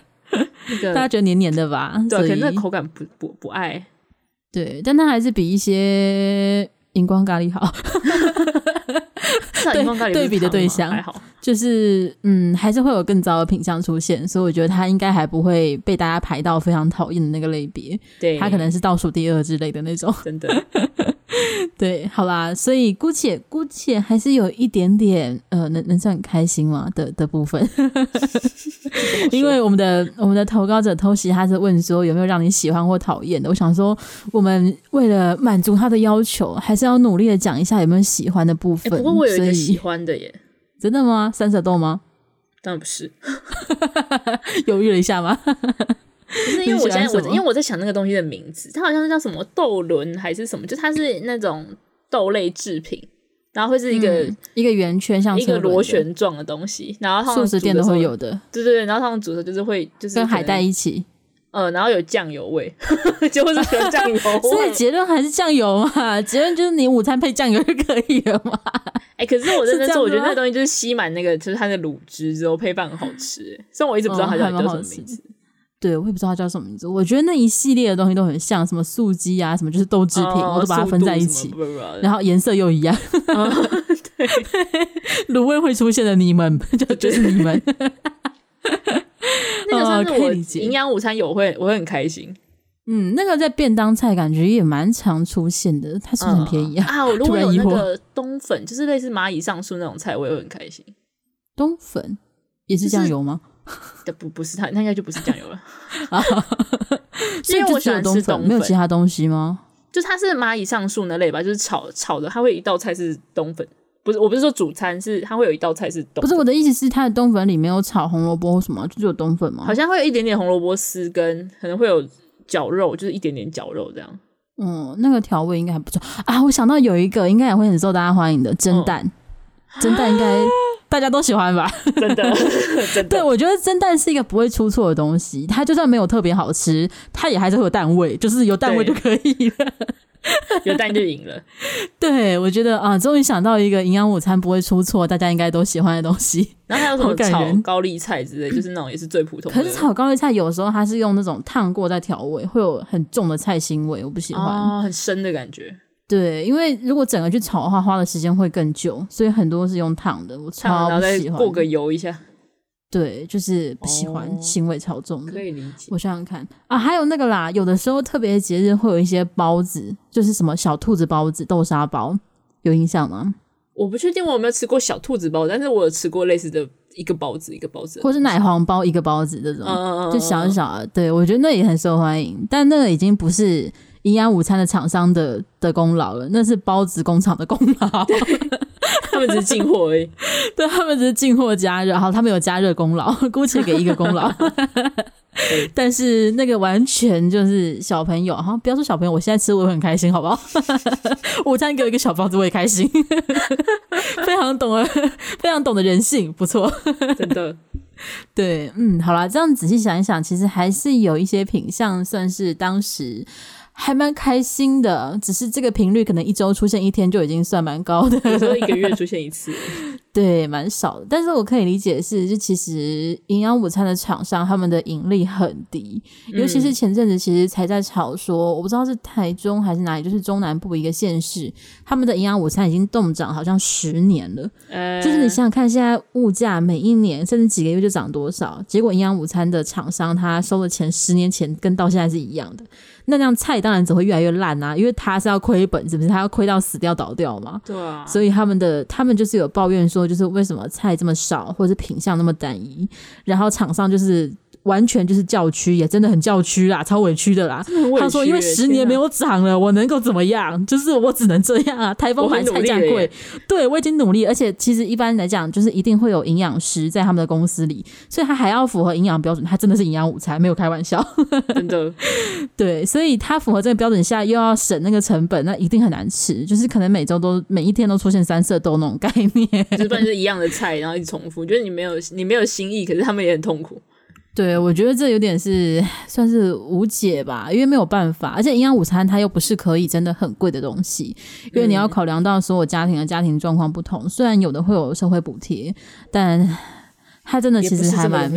大家觉得黏黏的吧？对，可能那口感不不不爱。对，但它还是比一些荧光咖喱好。*laughs* 对，对比的对象还好，就是嗯，还是会有更糟的品相出现，所以我觉得它应该还不会被大家排到非常讨厌的那个类别。对，它可能是倒数第二之类的那种。真的。*laughs* 对，好啦，所以姑且姑且还是有一点点呃，能能算很开心吗的的部分，*laughs* 因为我们的我们的投稿者偷袭他是问说有没有让你喜欢或讨厌的，我想说我们为了满足他的要求，还是要努力的讲一下有没有喜欢的部分。欸、不过我有一个喜欢的耶，真的吗？三色豆吗？当然不是，*laughs* 犹豫了一下吗？不是因为我现在我因为我在想那个东西的名字，它好像是叫什么豆轮还是什么，就它是那种豆类制品，然后会是一个、嗯、一个圆圈像一个螺旋状的东西，然后素食店都会有的，对对对，然后他们煮的就是会就是跟海带一起，呃，然后有酱油味，*laughs* 结果是酱油味，*laughs* 所以结论还是酱油嘛，结论就是你午餐配酱油就可以了嘛。哎、欸，可是我 *laughs* 认真说，我觉得那个东西就是吸满那个就是它的卤汁之后配饭很好吃，虽然我一直不知道它叫叫什么名字。对，我也不知道它叫什么名字。我觉得那一系列的东西都很像，什么素鸡啊，什么就是豆制品，哦、我都把它分在一起，然后颜色又一样。哦、*laughs* 对，卤味会出现的你们，就就是你们。那个算是我营养午餐有我会，我会很开心。嗯，那个在便当菜感觉也蛮常出现的，它是很便宜啊？嗯、啊，我 *laughs* 如果有那个冬粉，就是类似蚂蚁上树那种菜，我也会很开心。冬粉也是酱油吗？就是不不是它，那应该就不是酱油了。*laughs* *laughs* 因为我喜欢吃冬粉，没有其他东西吗？就它是蚂蚁上树那类吧，就是炒炒的，它会一道菜是冬粉。不是，我不是说主餐，是它会有一道菜是冬粉。不是我的意思是，它的冬粉里面有炒红萝卜或什么，就是有冬粉吗？好像会有一点点红萝卜丝，跟可能会有绞肉，就是一点点绞肉这样。嗯，那个调味应该还不错啊。我想到有一个应该也会很受大家欢迎的蒸蛋，蒸、嗯、蛋应该。*laughs* 大家都喜欢吧？真的，*laughs* 真的。对，我觉得蒸蛋是一个不会出错的东西。它就算没有特别好吃，它也还是会有蛋味，就是有蛋味就可以了。有蛋就赢了。*laughs* 对，我觉得啊，终于想到一个营养午餐不会出错，大家应该都喜欢的东西。然后还有什么炒高丽菜之类，就是那种也是最普通的。可是炒高丽菜有时候它是用那种烫过再调味，会有很重的菜腥味，我不喜欢。哦，很深的感觉。对，因为如果整个去炒的话，花的时间会更久，所以很多是用烫的。我超不喜欢。过个油一下。对，就是不喜欢，哦、腥味超重的。可以理解。我想想看啊，还有那个啦，有的时候特别节日会有一些包子，就是什么小兔子包子、豆沙包，有印象吗？我不确定我有没有吃过小兔子包子，但是我有吃过类似的一个包子，一个包子，或是奶黄包一个包子这种，嗯、就小小的。对，我觉得那也很受欢迎，但那个已经不是。营养午餐的厂商的的功劳了，那是包子工厂的功劳。*laughs* 他们只是进货而已，*laughs* 对，他们只是进货加热，好，他们有加热功劳，*laughs* 姑且给一个功劳。但是那个完全就是小朋友，哈，不要说小朋友，我现在吃我也很开心，好不好？午餐给我一个小包子，我也开心，非常懂得，非常懂得人性，不错，真的。对，嗯，好啦，这样仔细想一想，其实还是有一些品相算是当时。还蛮开心的，只是这个频率可能一周出现一天就已经算蛮高的，有时候一个月 *laughs* 出现一次，对，蛮少的。但是我可以理解的是，就其实营养午餐的厂商他们的盈利很低，嗯、尤其是前阵子其实才在炒说，我不知道是台中还是哪里，就是中南部一个县市，他们的营养午餐已经冻涨好像十年了。呃、就是你想想看，现在物价每一年甚至几个月就涨多少，结果营养午餐的厂商他收的钱十年前跟到现在是一样的。那这样菜当然只会越来越烂啊，因为他是要亏本，是不是？他要亏到死掉倒掉嘛。对啊。所以他们的他们就是有抱怨说，就是为什么菜这么少，或者是品相那么单一，然后厂商就是完全就是教区，也真的很教区啦，超委屈的啦。他说：“因为十年没有涨了，我能够怎么样？就是我只能这样啊。*laughs* 台风买菜价贵，对我已经努力，而且其实一般来讲，就是一定会有营养师在他们的公司里，所以他还要符合营养标准。他真的是营养午餐，没有开玩笑，*laughs* 真的。*laughs* 对，所以他符合这个标准下，又要省那个成本，那一定很难吃。就是可能每周都每一天都出现三色豆那种概念，就是不然是一样的菜，然后一直重复。我觉得你没有你没有新意，可是他们也很痛苦。”对，我觉得这有点是算是无解吧，因为没有办法，而且营养午餐它又不是可以真的很贵的东西，因为你要考量到所有家庭的家庭状况不同，虽然有的会有社会补贴，但它真的其实还蛮，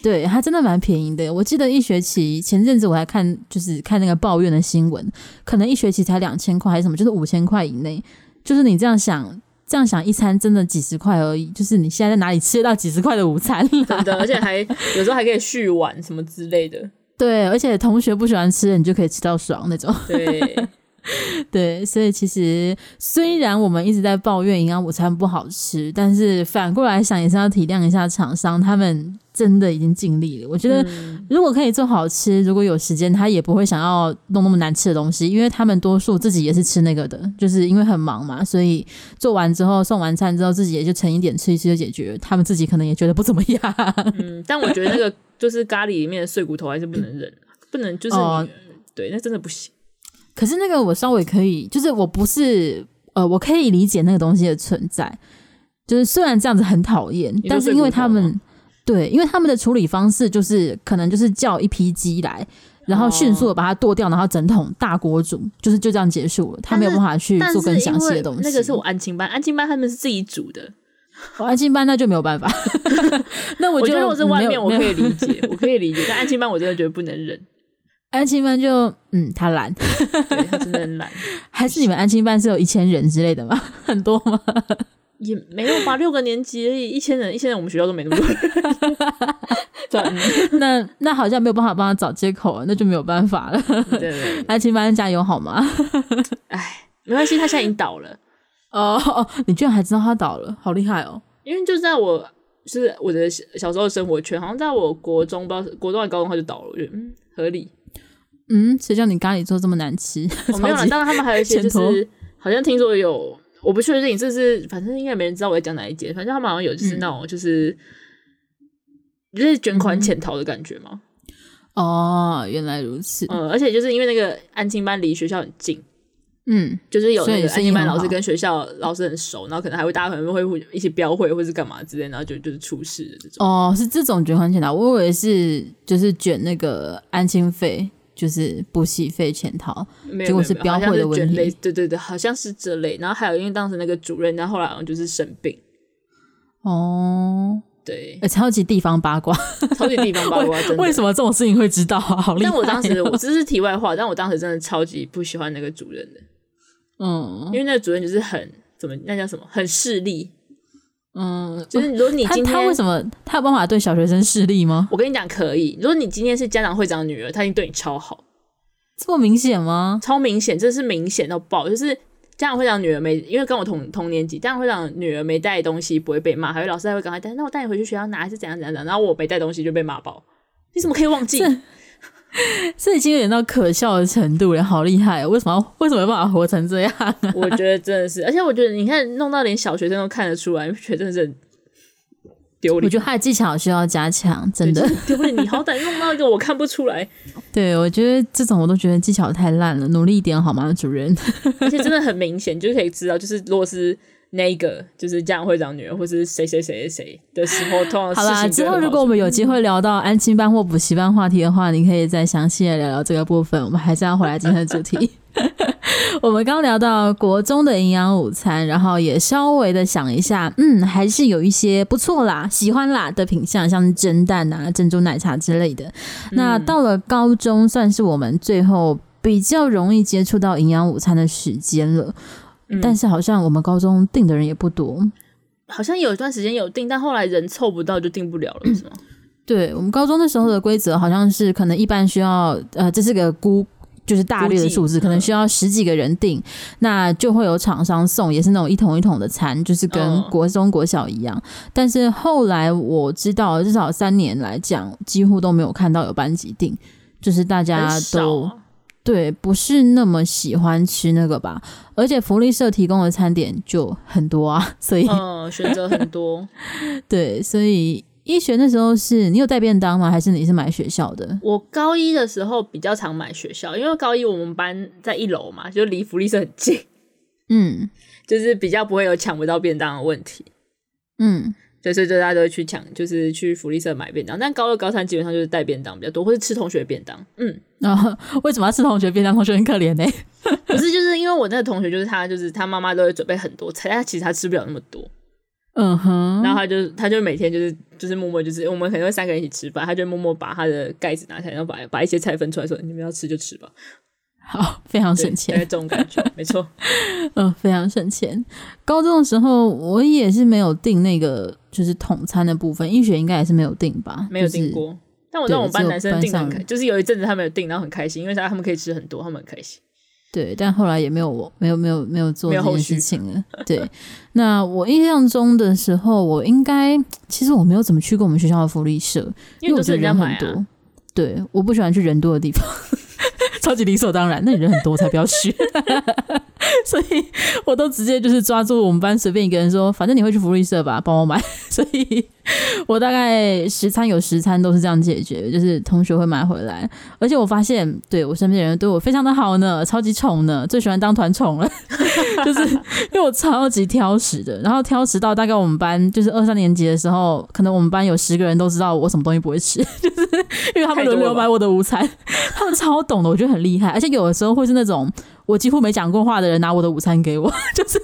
对，它真的蛮便宜的。我记得一学期前阵子我还看，就是看那个抱怨的新闻，可能一学期才两千块还是什么，就是五千块以内，就是你这样想。这样想，一餐真的几十块而已，就是你现在在哪里吃得到几十块的午餐？真的，而且还 *laughs* 有时候还可以续碗什么之类的。对，而且同学不喜欢吃的，你就可以吃到爽那种。对，*laughs* 对，所以其实虽然我们一直在抱怨营养午餐不好吃，但是反过来想，也是要体谅一下厂商他们。真的已经尽力了。我觉得，如果可以做好吃，如果有时间，他也不会想要弄那么难吃的东西，因为他们多数自己也是吃那个的，就是因为很忙嘛，所以做完之后送完餐之后，自己也就盛一点吃一吃就解决。他们自己可能也觉得不怎么样。*laughs* 嗯，但我觉得那个就是咖喱里面的碎骨头还是不能忍，不能就是、哦、对，那真的不行。可是那个我稍微可以，就是我不是呃，我可以理解那个东西的存在，就是虽然这样子很讨厌，但是因为他们。对，因为他们的处理方式就是可能就是叫一批鸡来，然后迅速的把它剁掉，然后整桶大锅煮，就是就这样结束了。他没有办法去做更详细的东西。那个是我安亲班，安亲班他们是自己煮的，我安亲班那就没有办法。*laughs* 那我，我觉得我是外面我可以理解，我可以理解，但安亲班我真的觉得不能忍。*laughs* 安亲班就嗯，他懒，对，他真的很懒。*laughs* 还是你们安亲班是有一千人之类的吗？很多吗？也没有吧，六个年级而已，一千人，一千人，我们学校都没那么多人。*laughs* 那 *laughs* 那好像没有办法帮他找借口，那就没有办法了。对，对，对，安亲班加油好吗？*laughs* 哎，没关系，他现在已经倒了。哦哦，你居然还知道他倒了，好厉害哦！因为就在我就是我的小时候的生活圈，好像在我国中，不知道国中还是高中他就倒了，我觉得嗯合理。嗯，谁叫你咖喱做这么难吃？我、哦、没有了，当然他们还有一些就是好像听说有。我不确定，这是反正应该没人知道我在讲哪一节。反正他们好像有就是那种就是、嗯、就是卷款潜逃的感觉嘛。哦，原来如此。嗯，而且就是因为那个安亲班离学校很近，嗯，就是有那个安亲班老师跟学校老师很熟，然后可能还会大家可能会一起标会或是干嘛之类，然后就就是出事的这种。哦，是这种卷款潜逃，我以为是就是卷那个安亲费。就是补习费潜逃，结果是标会的问题。对对对，好像是这类。然后还有，因为当时那个主任，然后后来好像就是生病。哦，对，欸、超级地方八卦，超级地方八卦，真的。为什么这种事情会知道啊？好厉害！但我当时，我只是题外话，但我当时真的超级不喜欢那个主任的。嗯，因为那个主任就是很怎么，那叫什么，很势利。嗯，就是如果你今天他，他为什么他有办法对小学生势利吗？我跟你讲，可以。如果你今天是家长会长女儿，他已经对你超好，这么明显吗？超明显，这是明显到爆。就是家长会长女儿没，因为跟我同同年级，家长会长女儿没带东西不会被骂，还有老师还会赶快带。那我带你回去学校拿，还是怎样怎样怎样？然后我没带东西就被骂爆，你怎么可以忘记？*laughs* 这已经有点到可笑的程度了，好厉害！为什么为什么有办法活成这样啊？*laughs* 我觉得真的是，而且我觉得你看弄到连小学生都看得出来，觉得真的是丢脸。我觉得他的技巧需要加强，真的丢脸。你好歹弄到一个我看不出来。*laughs* 对，我觉得这种我都觉得技巧太烂了，努力一点好吗，主任？而且真的很明显，就可以知道，就是如果是。那个就是家长会长女儿，或是谁谁谁谁的时候，通常好啦。之后如果我们有机会聊到安亲班或补习班话题的话，你可以再详细的聊聊这个部分。我们还是要回来今天的主题。*laughs* 我们刚聊到国中的营养午餐，然后也稍微的想一下，嗯，还是有一些不错啦、喜欢啦的品相，像是蒸蛋啊、珍珠奶茶之类的。嗯、那到了高中，算是我们最后比较容易接触到营养午餐的时间了。但是好像我们高中订的人也不多，好像有一段时间有订，但后来人凑不到就订不了了，*clears throat* 是吗？对，我们高中那时候的规则好像是可能一般需要，呃，这是个估就是大略的数字，可能需要十几个人订，那就会有厂商送，也是那种一桶一桶的餐，就是跟国中国小一样。但是后来我知道，至少三年来讲，几乎都没有看到有班级订，就是大家都对不是那么喜欢吃那个吧。而且福利社提供的餐点就很多啊，所以嗯，选择很多，*laughs* 对，所以。医学那时候是你有带便当吗？还是你是买学校的？我高一的时候比较常买学校，因为高一我们班在一楼嘛，就离福利社很近，嗯，就是比较不会有抢不到便当的问题，嗯，所以所以大家都会去抢，就是去福利社买便当。但高二、高三基本上就是带便当比较多，或是吃同学便当。嗯，啊、哦，为什么要吃同学便当？同学很可怜呢、欸。*laughs* 不是，就是因为我那个同学，就是他，就是他妈妈都会准备很多菜，但其实他吃不了那么多。嗯哼，然后他就他就每天就是就是默默就是我们可能会三个人一起吃饭，他就默默把他的盖子拿起来，然后把把一些菜分出来说，你们要吃就吃吧。好，非常省钱，这种感觉没错。*laughs* 嗯，非常省钱。高中的时候我也是没有订那个就是统餐的部分，医学应该也是没有订吧？没有订过。但我知道我们班男生订很开，就是有一阵子他们有订，然后很开心，因为他他们可以吃很多，他们很开心。对，但后来也没有我，没有，没有，没有做这件事情了。对，那我印象中的时候，我应该其实我没有怎么去过我们学校的福利社，因为我觉得人很多。啊、对，我不喜欢去人多的地方，*laughs* 超级理所当然。那你人很多，才不要去。*laughs* 所以我都直接就是抓住我们班随便一个人说，反正你会去福利社吧，帮我买。*laughs* 所以我大概十餐有十餐都是这样解决，就是同学会买回来。而且我发现，对我身边的人对我非常的好呢，超级宠呢，最喜欢当团宠了。就是因为我超级挑食的，然后挑食到大概我们班就是二三年级的时候，可能我们班有十个人都知道我什么东西不会吃，*laughs* 就是因为他们轮流买我的午餐，他们超懂的，我觉得很厉害。而且有的时候会是那种。我几乎没讲过话的人拿我的午餐给我，*laughs* 就是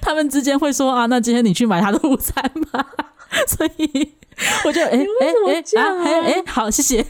他们之间会说啊，那今天你去买他的午餐吧。*laughs* 所以我就哎哎哎啊哎哎好，谢谢。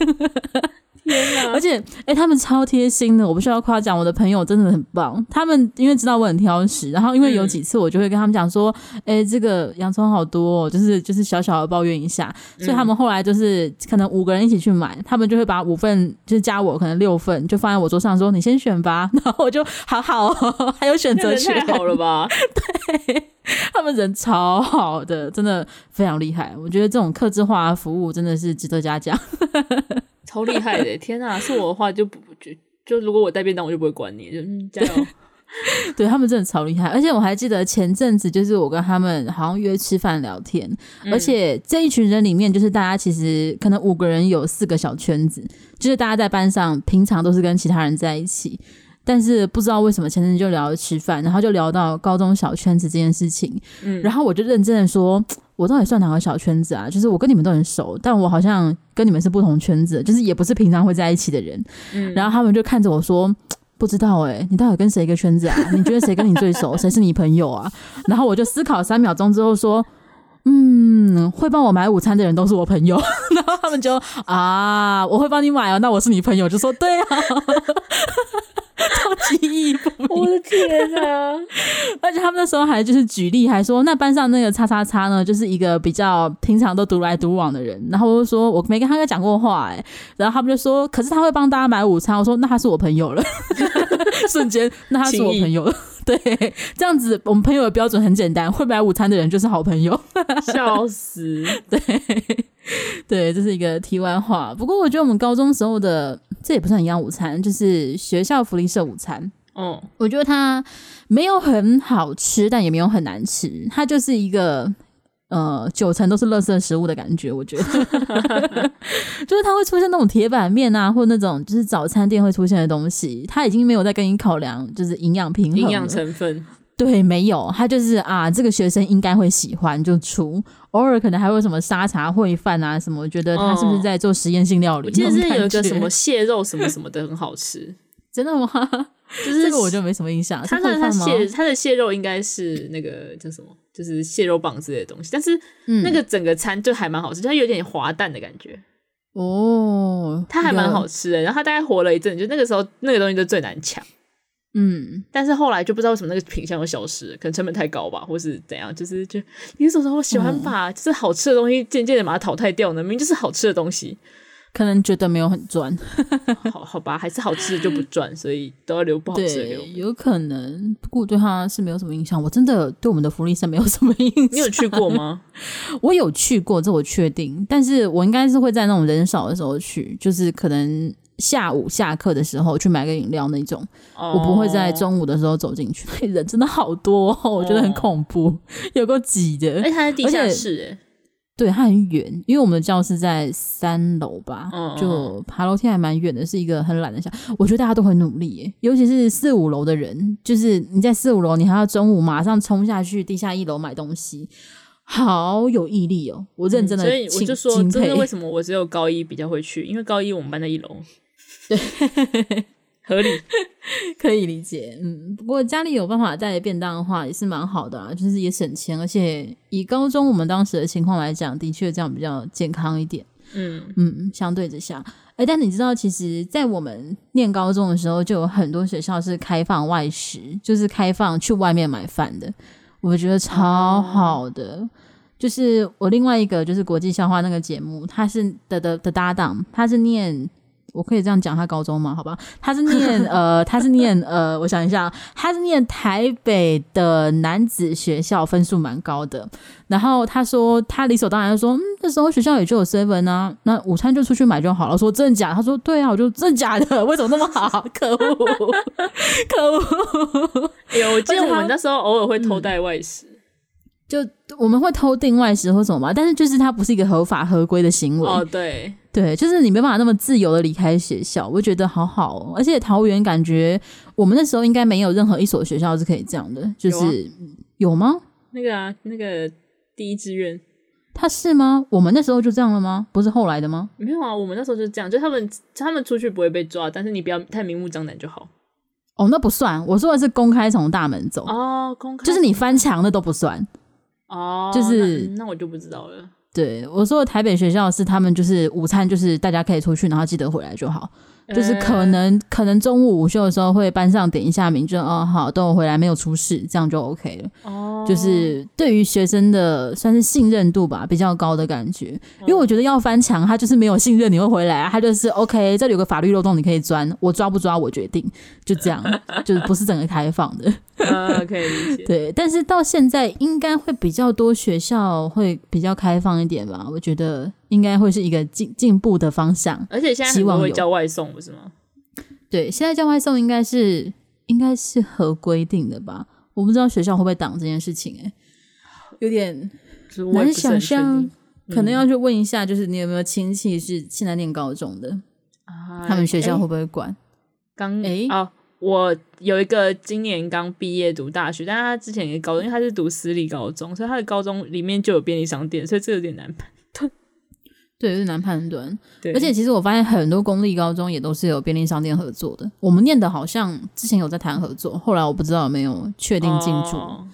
而且，哎、欸，他们超贴心的，我不需要夸奖，我的朋友真的很棒。他们因为知道我很挑食，然后因为有几次我就会跟他们讲说，哎、这个洋葱好多，哦，就是就是小小的抱怨一下。所以他们后来就是可能五个人一起去买，他们就会把五份就是加我可能六份就放在我桌上说，你先选吧。*laughs* 然后我就好好，哦，*laughs* 还有选择权，太好了吧？*laughs* 对，他们人超好的，真的非常厉害。我觉得这种客制化服务真的是值得嘉奖。超厉害的！天哪，是我的话就不就就如果我带便当，我就不会管你，就嗯加油。*laughs* 对，他们真的超厉害，而且我还记得前阵子就是我跟他们好像约吃饭聊天，嗯、而且这一群人里面就是大家其实可能五个人有四个小圈子，就是大家在班上平常都是跟其他人在一起，但是不知道为什么前阵子就聊吃饭，然后就聊到高中小圈子这件事情，嗯，然后我就认真的说。我到底算哪个小圈子啊？就是我跟你们都很熟，但我好像跟你们是不同圈子，就是也不是平常会在一起的人。嗯，然后他们就看着我说：“不知道哎、欸，你到底跟谁一个圈子啊？你觉得谁跟你最熟？谁是你朋友啊？”然后我就思考三秒钟之后说：“嗯，会帮我买午餐的人都是我朋友。*laughs* ”然后他们就啊，我会帮你买哦，那我是你朋友，就说对啊。*laughs* 超级义不明，我的天啊！而且他们那时候还就是举例，还说那班上那个叉叉叉呢，就是一个比较平常都独来独往的人。然后我就说我没跟他哥讲过话，哎，然后他们就说，可是他会帮大家买午餐。我说那他是我朋友了，*laughs* 瞬间那他是我朋友了。对，这样子我们朋友的标准很简单，会买午餐的人就是好朋友。*laughs* 笑死，对。对，这是一个题外话。不过我觉得我们高中时候的这也不算营养午餐，就是学校福利社午餐。哦，我觉得它没有很好吃，但也没有很难吃。它就是一个呃九成都是垃圾食物的感觉。我觉得，*laughs* 就是它会出现那种铁板面啊，或者那种就是早餐店会出现的东西。它已经没有在跟你考量就是营养平衡、营养成分。对，没有，他就是啊，这个学生应该会喜欢，就出。偶尔可能还会什么沙茶烩饭啊什么，我觉得他是不是在做实验性料理？我记得是有一个什么 *laughs* 蟹肉什么什么的很好吃，真的吗？就是这个我就没什么印象。他的他蟹他的蟹肉应该是那个叫什么，就是蟹肉棒之类的东西，但是那个整个餐就还蛮好吃，它有点滑蛋的感觉。哦，它还蛮好吃的。然后它大概活了一阵，就那个时候那个东西就最难抢。嗯，但是后来就不知道为什么那个品相又消失了，可能成本太高吧，或是怎样？就是就你什么时候喜欢把就是好吃的东西渐渐的把它淘汰掉呢？明明就是好吃的东西，可能觉得没有很赚，*laughs* 好好吧，还是好吃的就不赚，所以都要留不好吃的留。有可能，不过对他是没有什么印象。我真的对我们的福利社没有什么印象。你有去过吗？*laughs* 我有去过，这我确定。但是我应该是会在那种人少的时候去，就是可能下午下课的时候去买个饮料那种。Oh. 我不会在中午的时候走进去，*laughs* 人真的好多，哦我觉得很恐怖，oh. 有够挤的。哎，他在地下室，哎。对，它很远，因为我们的教室在三楼吧，嗯、就爬楼梯还蛮远的，是一个很懒的小。我觉得大家都很努力耶，尤其是四五楼的人，就是你在四五楼，你还要中午马上冲下去地下一楼买东西，好有毅力哦！我认真的、嗯，所以我就说，真的为什么我只有高一比较会去？因为高一我们班在一楼。对。合理，*laughs* 可以理解，嗯，不过家里有办法带便当的话也是蛮好的啊，就是也省钱，而且以高中我们当时的情况来讲，的确这样比较健康一点，嗯。嗯，相对之下，哎、欸，但你知道，其实，在我们念高中的时候，就有很多学校是开放外食，就是开放去外面买饭的，我觉得超好的。嗯、就是我另外一个就是国际校花那个节目，他是的的的搭档，他是念。我可以这样讲他高中吗？好吧，他是念 *laughs* 呃，他是念呃，我想一下，他是念台北的男子学校，分数蛮高的。然后他说，他理所当然说，嗯，那时候学校也就有 seven 啊，那午餐就出去买就好了。说真的假的？他说对啊，我就真的假的？为什么那么好？可恶，可恶！哎、欸，我记得我们那时候偶尔会偷带外食。就我们会偷订外食或什么吧，但是就是它不是一个合法合规的行为。哦，对对，就是你没办法那么自由的离开学校，我觉得好好哦。而且桃园感觉我们那时候应该没有任何一所学校是可以这样的，就是有，吗？那个啊，那个第一志愿，他是吗？我们那时候就这样了吗？不是后来的吗？没有啊，我们那时候就这样，就他们他们出去不会被抓，但是你不要太明目张胆就好。哦，那不算，我说的是公开从大门走哦，公开就是你翻墙的都不算。哦，就是那，那我就不知道了。对，我说的台北学校是他们就是午餐就是大家可以出去，然后记得回来就好。就是可能、欸、可能中午午休的时候会班上点一下名，就哦好，等我回来没有出事，这样就 OK 了。哦，就是对于学生的算是信任度吧，比较高的感觉。因为我觉得要翻墙，他就是没有信任你会回来啊，他就是 OK，这里有个法律漏洞你可以钻，我抓不抓我决定，就这样，就是不是整个开放的。*laughs* 啊，可以理解。对，但是到现在应该会比较多学校会比较开放一点吧，我觉得。应该会是一个进进步的方向，而且现在很多会叫外送，不是吗？对，现在叫外送应该是应该是合规定的吧？我不知道学校会不会挡这件事情、欸，哎，有点难想象，可能要去问一下，就是你有没有亲戚是现在念高中的，啊、他们学校会不会管？刚哎哦，我有一个今年刚毕业读大学，但是他之前也高中，因为他是读私立高中，所以他的高中里面就有便利商店，所以这有点难判断。对，是难判断。对，而且其实我发现很多公立高中也都是有便利商店合作的。我们念的好像之前有在谈合作，后来我不知道有没有确定进驻。哦、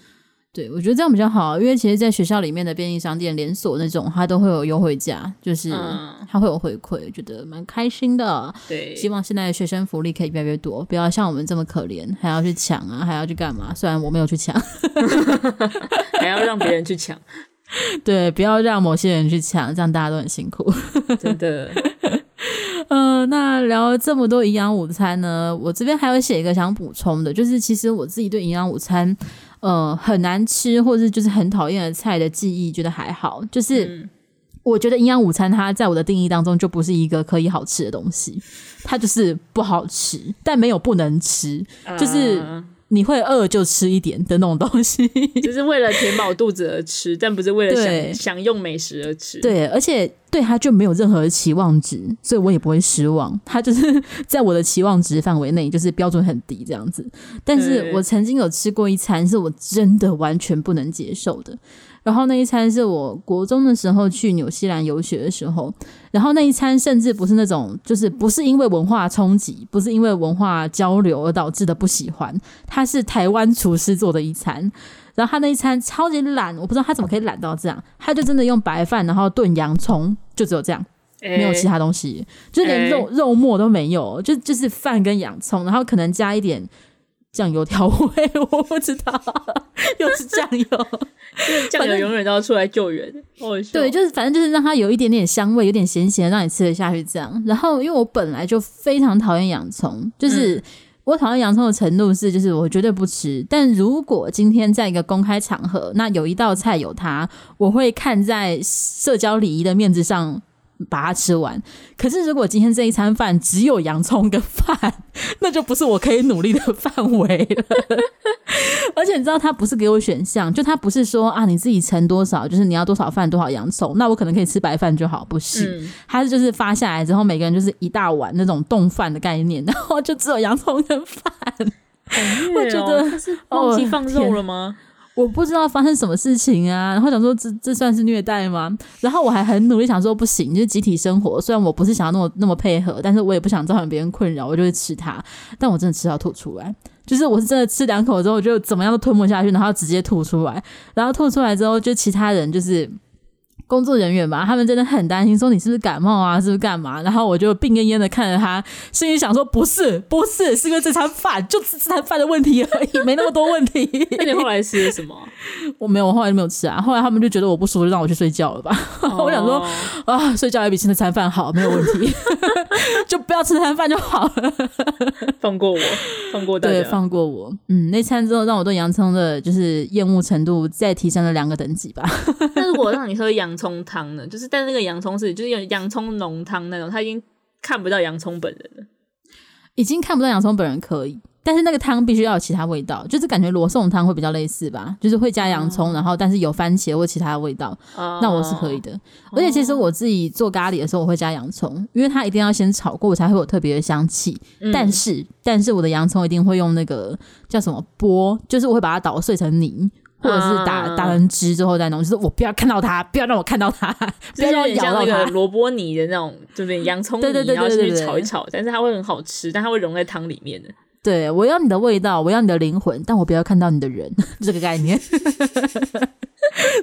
对，我觉得这样比较好，因为其实，在学校里面的便利商店连锁那种，它都会有优惠价，就是它会有回馈，我觉得蛮开心的。对，希望现在的学生福利可以越来越多，不要像我们这么可怜，还要去抢啊，还要去干嘛？虽然我没有去抢，*laughs* *laughs* 还要让别人去抢。*laughs* 对，不要让某些人去抢，这样大家都很辛苦。*laughs* 真的，嗯、*laughs* 呃，那聊了这么多营养午餐呢，我这边还有写一个想补充的，就是其实我自己对营养午餐，呃，很难吃或者就是很讨厌的菜的记忆，觉得还好。就是我觉得营养午餐它在我的定义当中就不是一个可以好吃的东西，它就是不好吃，但没有不能吃，就是。你会饿就吃一点的那种东西，*laughs* 就是为了填饱肚子而吃，但不是为了享享用美食而吃。对，而且对它就没有任何的期望值，所以我也不会失望。它就是在我的期望值范围内，就是标准很低这样子。但是我曾经有吃过一餐，是我真的完全不能接受的。然后那一餐是我国中的时候去纽西兰游学的时候，然后那一餐甚至不是那种，就是不是因为文化冲击，不是因为文化交流而导致的不喜欢，它是台湾厨师做的一餐，然后他那一餐超级懒，我不知道他怎么可以懒到这样，他就真的用白饭然后炖洋葱，就只有这样，没有其他东西，就连肉肉末都没有，就就是饭跟洋葱，然后可能加一点。酱油调味，我不知道，又是酱油，*laughs* 酱油永远都要出来救援。对，就是反正就是让它有一点点香味，有点咸咸，让你吃得下去这样。然后因为我本来就非常讨厌洋葱，就是。嗯我讨厌洋葱的程度是，就是我绝对不吃。但如果今天在一个公开场合，那有一道菜有它，我会看在社交礼仪的面子上。把它吃完。可是，如果今天这一餐饭只有洋葱跟饭，*laughs* 那就不是我可以努力的范围了。*laughs* 而且，你知道，他不是给我选项，就他不是说啊，你自己盛多少，就是你要多少饭多少洋葱，那我可能可以吃白饭就好，不是？嗯、他是就是发下来之后，每个人就是一大碗那种冻饭的概念，*laughs* 然后就只有洋葱跟饭。哦、我觉得忘记放肉了吗？我不知道发生什么事情啊，*laughs* 然后想说这这算是虐待吗？然后我还很努力想说不行，就是集体生活。虽然我不是想要那么那么配合，但是我也不想造成别人困扰，我就会吃它。但我真的吃到吐出来，就是我是真的吃两口之后，就怎么样都吞不下去，然后直接吐出来。然后吐出来之后，就其他人就是。工作人员吧，他们真的很担心，说你是不是感冒啊，是不是干嘛？然后我就病恹恹的看着他，心里想说不是，不是，是因为这餐饭就是这餐饭的问题而已，没那么多问题。*laughs* *laughs* 那你后来吃了什么？我没有，我后来就没有吃啊。后来他们就觉得我不舒服，就让我去睡觉了吧。Oh. 我想说 *laughs* 啊，睡觉也比吃那餐饭好，没有问题，就不要吃那餐饭就好了。放过我，放过大家，对，放过我。嗯，那餐之后让我对洋葱的就是厌恶程度再提升了两个等级吧。那如果让你喝洋葱汤呢，就是但是那个洋葱是就是有洋葱浓汤那种，他已经看不到洋葱本人了，已经看不到洋葱本人可以，但是那个汤必须要有其他味道，就是感觉罗宋汤会比较类似吧，就是会加洋葱，嗯、然后但是有番茄或其他的味道，哦、那我是可以的。而且其实我自己做咖喱的时候，我会加洋葱，因为它一定要先炒过，我才会有特别的香气。嗯、但是但是我的洋葱一定会用那个叫什么剥，就是我会把它捣碎成泥。或者是打打成汁之后再弄，就是我不要看到它，不要让我看到它，*laughs* 不要让我咬到它。萝卜泥的那种，就是洋葱泥，对对对对对对，然后去炒一炒，但是它会很好吃，但它会融在汤里面的。对，我要你的味道，我要你的灵魂，但我不要看到你的人，*laughs* 这个概念。*laughs*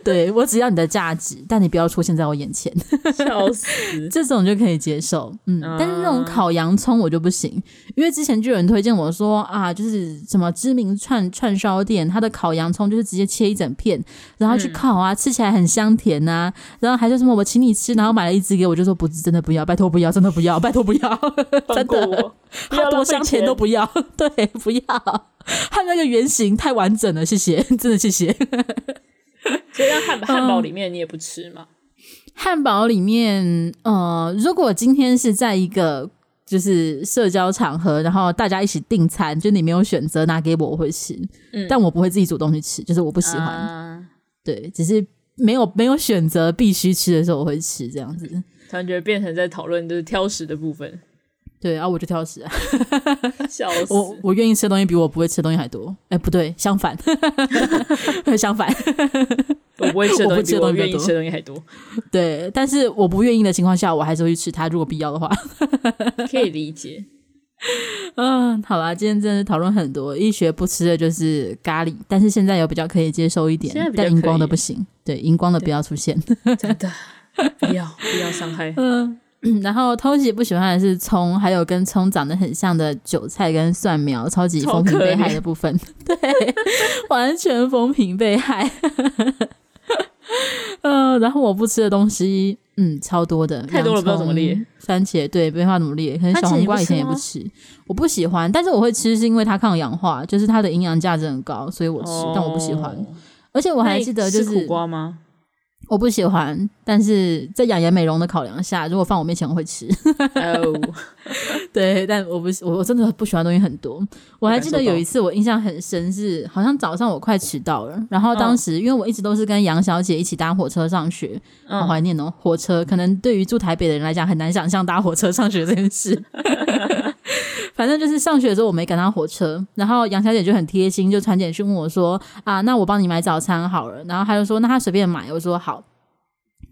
对，我只要你的价值，但你不要出现在我眼前。笑死，*laughs* 这种就可以接受。嗯，嗯，但是那种烤洋葱我就不行，因为之前就有人推荐我说啊，就是什么知名串串烧店，它的烤洋葱就是直接切一整片，然后去烤啊，嗯、吃起来很香甜呐、啊。然后还说什么我请你吃，然后买了一只给我，就说不是真的不要，拜托不要，真的不要，拜托不要，真的，它 *laughs* 多香甜都不要，对，不要，*laughs* 它那个原型太完整了，谢谢，真的谢谢。*laughs* 所以，汉汉堡里面你也不吃吗？汉堡里面，呃，如果今天是在一个就是社交场合，然后大家一起订餐，就你没有选择拿给我，我会吃，嗯，但我不会自己主动去吃，就是我不喜欢，啊、对，只是没有没有选择必须吃的时候，我会吃这样子。突然觉得变成在讨论就是挑食的部分。对啊，我就挑食啊，*laughs* 笑死！我我愿意吃的东西比我不会吃的东西还多。哎，不对，相反，*laughs* 相反，我不会吃的东西比我愿意吃的东西还多。对，但是我不愿意的情况下，我还是会去吃它，如果必要的话，可以理解。嗯，*laughs* 好啦，今天真的讨论很多，一学不吃的就是咖喱，但是现在有比较可以接受一点，但荧光的不行，对，荧光的不要出现，真的不要不要伤害。嗯。*clears throat* 然后，Toshi 不喜欢的是葱，还有跟葱长得很像的韭菜跟蒜苗，超级风评被害的部分。*laughs* 对，完全风评被害。嗯、*laughs* 呃，然后我不吃的东西，嗯，超多的，太多了，不知道怎么列。番茄，对，没办法怎么列。可能小黄瓜以前也不吃，不我不喜欢，但是我会吃，是因为它抗氧化，就是它的营养价值很高，所以我吃，哦、但我不喜欢。而且我还记得，就是苦瓜吗？我不喜欢，但是在养颜美容的考量下，如果放我面前，我会吃。Oh. *laughs* 对，但我不，我我真的不喜欢的东西很多。我还记得有一次，我印象很深是，好像早上我快迟到了，然后当时、oh. 因为我一直都是跟杨小姐一起搭火车上学，好怀念哦，火车可能对于住台北的人来讲很难想象搭火车上学这件事。反正就是上学的时候我没赶上火车，然后杨小姐就很贴心，就传简讯问我说：“啊，那我帮你买早餐好了。”然后她就说：“那她随便买。”我说：“好。”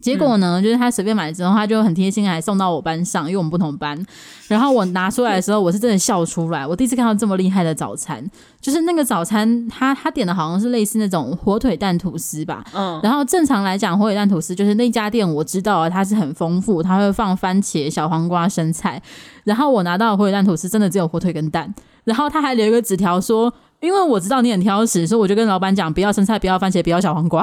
结果呢，嗯、就是他随便买之后，他就很贴心，还送到我班上，因为我们不同班。然后我拿出来的时候，我是真的笑出来。我第一次看到这么厉害的早餐，就是那个早餐，他他点的好像是类似那种火腿蛋吐司吧。嗯。然后正常来讲，火腿蛋吐司就是那家店我知道啊，它是很丰富，它会放番茄、小黄瓜、生菜。然后我拿到的火腿蛋吐司真的只有火腿跟蛋。然后他还留一个纸条说。因为我知道你很挑食，所以我就跟老板讲，不要生菜，不要番茄，不要小黄瓜。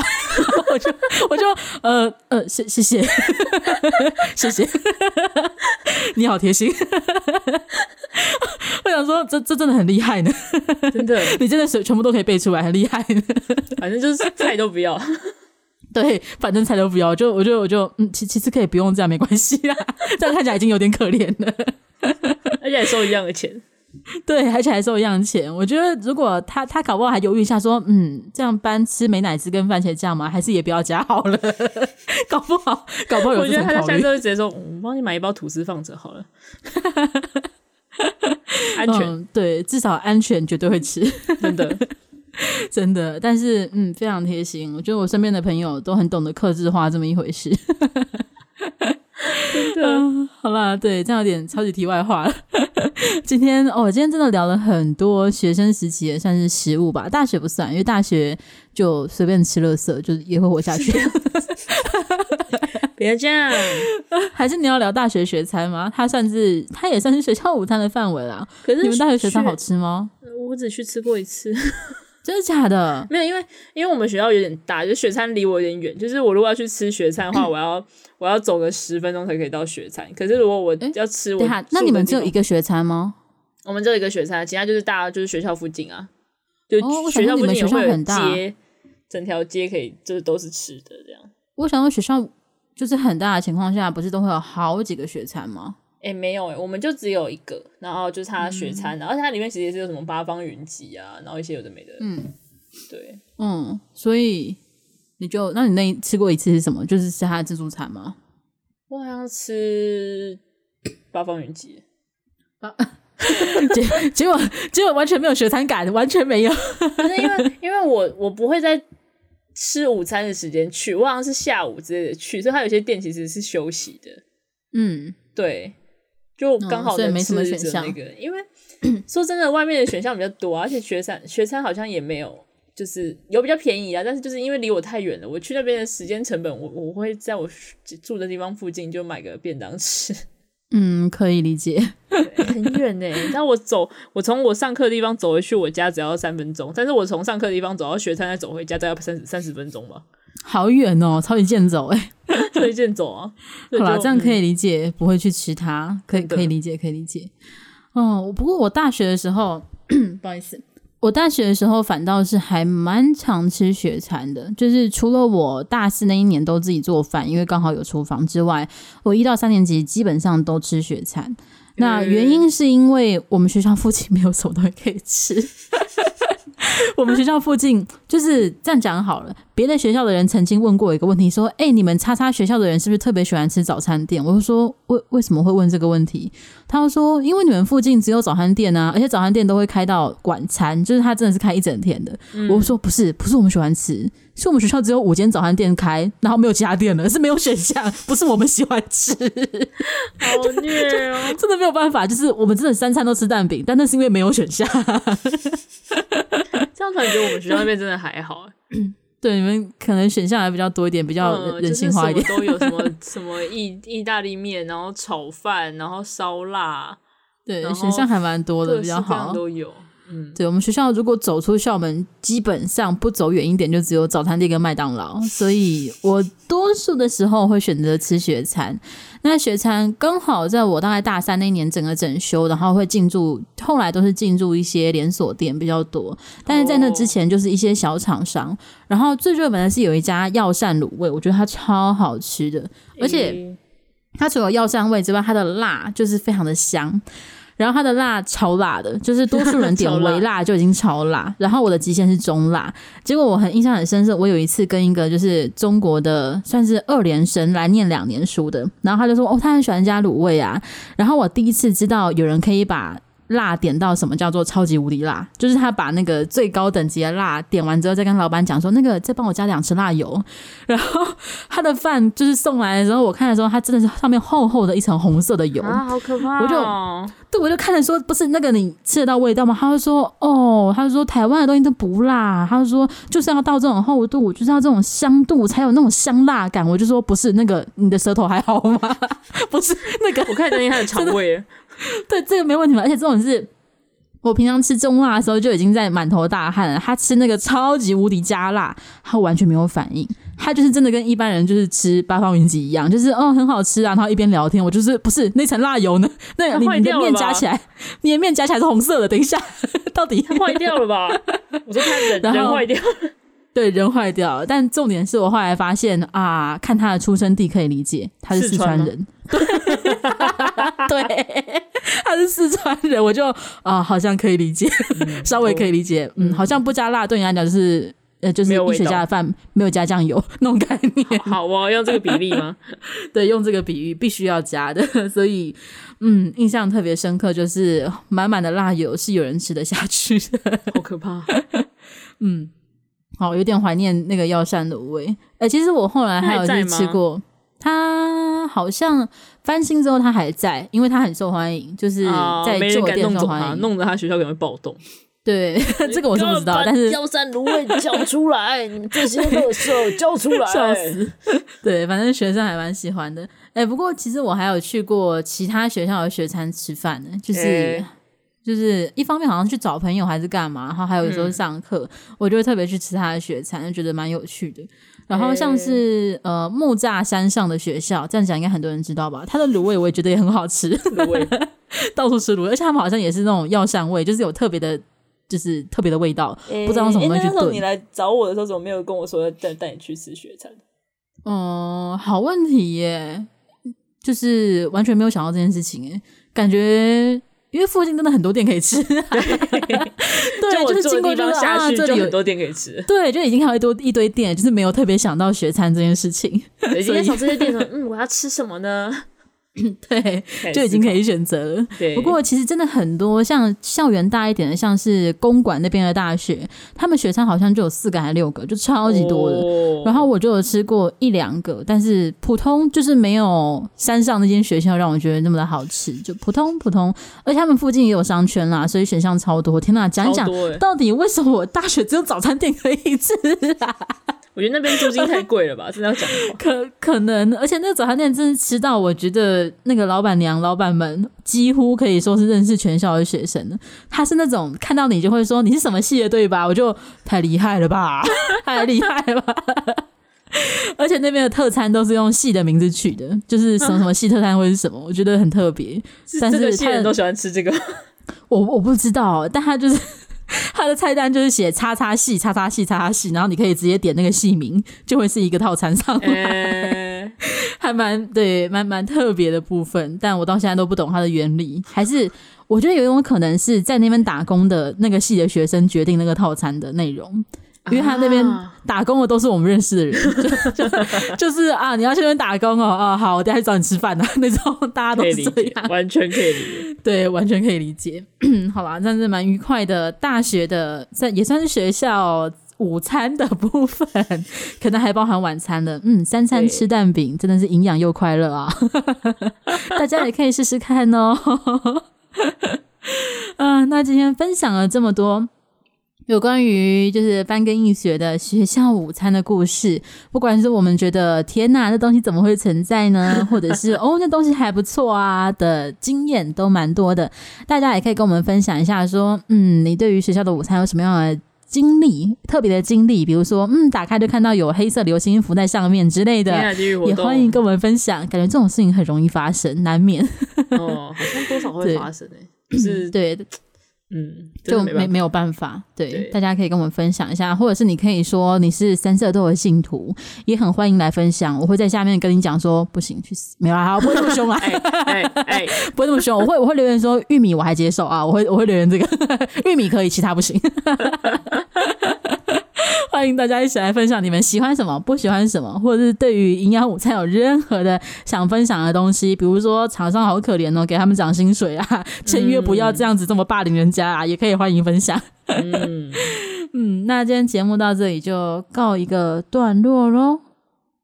我就我就呃呃，谢谢谢 *laughs* 谢谢，你好贴心。*laughs* 我想说，这这真的很厉害呢，真的，你真的是全部都可以背出来，很厉害。反正就是菜都不要，对，反正菜都不要，就我就我就嗯，其其实可以不用这样，没关系啦，*laughs* 这样看起来已经有点可怜了，而且还收一样的钱。*laughs* 对，而且还收一样的钱。我觉得如果他他搞不好还犹豫一下，说嗯，这样搬吃美乃滋跟番茄酱吗？还是也不要加好了。*laughs* 搞不好，搞不好。我觉得他下次会直接说，我帮你买一包吐司放着好了。安全、嗯，对，至少安全，绝对会吃，真的，*laughs* 真的。但是嗯，非常贴心。我觉得我身边的朋友都很懂得克制化这么一回事。对、嗯，好啦，对，这样有点超级题外话了。*laughs* 今天哦，今天真的聊了很多学生时期也，算是食物吧。大学不算，因为大学就随便吃垃圾，就是也会活下去。*laughs* 别这样，还是你要聊大学学餐吗？它算是，它也算是学校午餐的范围啦。可是你们大学学餐好吃吗？我只去吃过一次。真的假的？没有，因为因为我们学校有点大，就雪餐离我有点远。就是我如果要去吃雪餐的话，我要我要走个十分钟才可以到雪餐。可是如果我要吃我，我那你们只有一个雪餐吗？我们只有一个雪餐，其他就是大家就是学校附近啊，就学校附近也会有街，整条街可以就是都是吃的这样。我想说学校就是很大的情况下，不是都会有好几个雪餐吗？哎、欸，没有哎、欸，我们就只有一个，然后就是它学餐，嗯、然后它里面其实也是有什么八方云集啊，然后一些有的没的，嗯，对，嗯，所以你就，那你那吃过一次是什么？就是吃它的自助餐吗？我好像吃八方云集，*laughs* 啊，结结果结果完全没有学餐感，完全没有，不是因为因为我我不会在吃午餐的时间去，我好像是下午之类的去，所以它有些店其实是休息的，嗯，对。就刚好的、哦、没什么选项，那个，因为说真的，外面的选项比较多，而且学餐学餐好像也没有，就是有比较便宜啊。但是就是因为离我太远了，我去那边的时间成本，我我会在我住的地方附近就买个便当吃。*laughs* 嗯，可以理解，很远呢。你知道我走，我从我上课的地方走回去我家只要三分钟，但是我从上课的地方走到学餐再走回家，大概三三十分钟吧。好远哦，超级健走哎，超级健走啊！*laughs* 好啦，这样可以理解，不会去吃它，可以可以理解，可以理解。哦，不过我大学的时候，*clears throat* 不好意思，我大学的时候反倒是还蛮常吃学餐的，就是除了我大四那一年都自己做饭，因为刚好有厨房之外，我一到三年级基本上都吃学餐。那原因是因为我们学校附近没有什么东西可以吃。*laughs* 我们学校附近就是这样讲好了。别的学校的人曾经问过一个问题，说：“哎、欸，你们叉叉学校的人是不是特别喜欢吃早餐店？”我就说：“为为什么会问这个问题？”他就说：“因为你们附近只有早餐店啊，而且早餐店都会开到晚餐，就是他真的是开一整天的。嗯”我说：“不是，不是我们喜欢吃，是我们学校只有五间早餐店开，然后没有其他店了，是没有选项，不是我们喜欢吃。”好虐哦，*laughs* 真的没有办法，就是我们真的三餐都吃蛋饼，但那是因为没有选项。这样感觉我们学校那边真的还好。对，你们可能选项还比较多一点，比较人性化一点。嗯就是、都有什么 *laughs* 什么意意大利面，然后炒饭，然后烧腊，对，选项还蛮多的，比较好。都有。嗯，对，我们学校如果走出校门，基本上不走远一点，就只有早餐店跟麦当劳。所以我多数的时候会选择吃学餐。那学餐刚好在我大概大三那年整个整修，然后会进驻，后来都是进驻一些连锁店比较多。但是在那之前，就是一些小厂商。哦、然后最热门的是有一家药膳卤味，我觉得它超好吃的，而且它除了药膳味之外，它的辣就是非常的香。然后它的辣超辣的，就是多数人点微辣就已经超辣。超 *laughs* 辣然后我的极限是中辣。结果我很印象很深，是我有一次跟一个就是中国的算是二连生来念两年书的，然后他就说哦，他很喜欢加卤味啊。然后我第一次知道有人可以把。辣点到什么叫做超级无敌辣？就是他把那个最高等级的辣点完之后，再跟老板讲说：“那个再帮我加两匙辣油。”然后他的饭就是送来的时候，我看的时候，他真的是上面厚厚的一层红色的油啊，好可怕、哦！我就对，我就看着说：“不是那个你吃得到味道吗？”他就说：“哦，他就说台湾的东西都不辣。”他就说：“就是要到这种厚度，就是要这种香度才有那种香辣感。”我就说：“不是那个你的舌头还好吗？*laughs* 不是那个，我看等一下他的肠胃。” *laughs* *laughs* 对，这个没问题嘛，而且这种是，我平常吃中辣的时候就已经在满头大汗了，他吃那个超级无敌加辣，他完全没有反应。他就是真的跟一般人就是吃八方云集一样，就是哦很好吃啊，然后一边聊天，我就是不是那层辣油呢？那你，你的面夹起来，你的面夹起来是红色的，等一下到底坏掉了吧？我说看人 *laughs* 人坏掉了，*laughs* 对，人坏掉了。但重点是我后来发现啊，看他的出生地可以理解，他是四川人，对，*laughs* 对，他是四川人，我就啊好像可以理解，嗯、稍微可以理解，嗯，好像不加辣对你来讲就是。呃，就是医学家的饭没有加酱油那种概念。好哦，用这个比例吗？*laughs* 对，用这个比喻必须要加的，*laughs* 所以嗯，印象特别深刻，就是满满的辣油是有人吃得下去的，好可怕。嗯，好，有点怀念那个药膳卤味。哎、欸，其实我后来还有去吃过，他好像翻新之后他还在，因为他很受欢迎，就是在旧店受欢迎，啊、弄得他学校可能会暴动。对，*laughs* 这个我是不知道，但是药膳卤味交出来，你们这些垃圾交出来，笑死！对，反正学生还蛮喜欢的。哎、欸，不过其实我还有去过其他学校的学餐吃饭呢，就是、欸、就是一方面好像去找朋友还是干嘛，然后还有时候上课，嗯、我就会特别去吃他的学餐，就觉得蛮有趣的。然后像是、欸、呃木栅山上的学校，这样讲应该很多人知道吧？它的卤味我也觉得也很好吃，卤味 *laughs* 到处吃卤味，而且他们好像也是那种药膳味，就是有特别的。就是特别的味道，欸、不知道为什么会去炖。那时候你来找我的时候，怎么没有跟我说带带你去吃雪餐？嗯，好问题耶，就是完全没有想到这件事情耶。感觉因为附近真的很多店可以吃，*laughs* *laughs* 对，就，就是经过就是啊，这里有很多店可以吃，对，就已经看到一多一堆店，就是没有特别想到学餐这件事情。对，今天从这些店说，嗯，我要吃什么呢？对，就已经可以选择了。对，不过其实真的很多，像校园大一点的，像是公馆那边的大学，他们学餐好像就有四个还是六个，就超级多的。哦、然后我就有吃过一两个，但是普通就是没有山上那间学校让我觉得那么的好吃，就普通普通。而且他们附近也有商圈啦，所以选项超多。天哪，讲讲到底为什么我大学只有早餐店可以吃啊？我觉得那边租金太贵了吧，*laughs* 真的要讲可可能，而且那个早餐店真的吃到，我觉得那个老板娘、老板们几乎可以说是认识全校的学生的。他是那种看到你就会说你是什么系的，对吧？我就太厉害了吧，*laughs* 太厉害了吧！而且那边的特餐都是用系的名字取的，就是什么什么系特餐会是什么，我觉得很特别。但是系人都喜欢吃这个，我我不知道，但他就是。*laughs* 他的菜单就是写叉叉系、叉叉系、叉叉系，然后你可以直接点那个系名，就会是一个套餐上来，欸、*laughs* 还蛮对，蛮蛮特别的部分。但我到现在都不懂它的原理，还是我觉得有一种可能是在那边打工的那个系的学生决定那个套餐的内容。因为他那边打工的都是我们认识的人，*laughs* 啊、就是啊，你要去那边打工哦，啊，好，我等下去找你吃饭啊，*laughs* 那种大家都是这样，完全可以理解，对，完全可以理解。*clears throat* 好啦，算是蛮愉快的，大学的算也算是学校午餐的部分，*laughs* 可能还包含晚餐的，嗯，三餐吃蛋饼，真的是营养又快乐啊，大家也可以试试看哦。嗯、啊，那今天分享了这么多。有关于就是翻跟异学的学校午餐的故事，不管是我们觉得天哪，这东西怎么会存在呢？或者是哦，那东西还不错啊的经验都蛮多的。大家也可以跟我们分享一下，说嗯，你对于学校的午餐有什么样的经历？特别的经历，比如说嗯，打开就看到有黑色流星浮在上面之类的，也欢迎跟我们分享。感觉这种事情很容易发生，难免哦，好像多少会 *laughs* 发生诶、欸，就是对。嗯，就没没有办法，对，对，大家可以跟我们分享一下，或者是你可以说你是三色豆的信徒，也很欢迎来分享。我会在下面跟你讲说，不行，去死，没有啊，不会那么凶啊，哎哎哎，*laughs* 不会那么凶，我会我会留言说玉米我还接受啊，我会我会留言这个 *laughs* 玉米可以，其他不行。欢迎大家一起来分享你们喜欢什么，不喜欢什么，或者是对于营养午餐有任何的想分享的东西，比如说厂商好可怜哦，给他们涨薪水啊，*laughs* 签约不要这样子这么霸凌人家啊，也可以欢迎分享。嗯嗯，那今天节目到这里就告一个段落喽，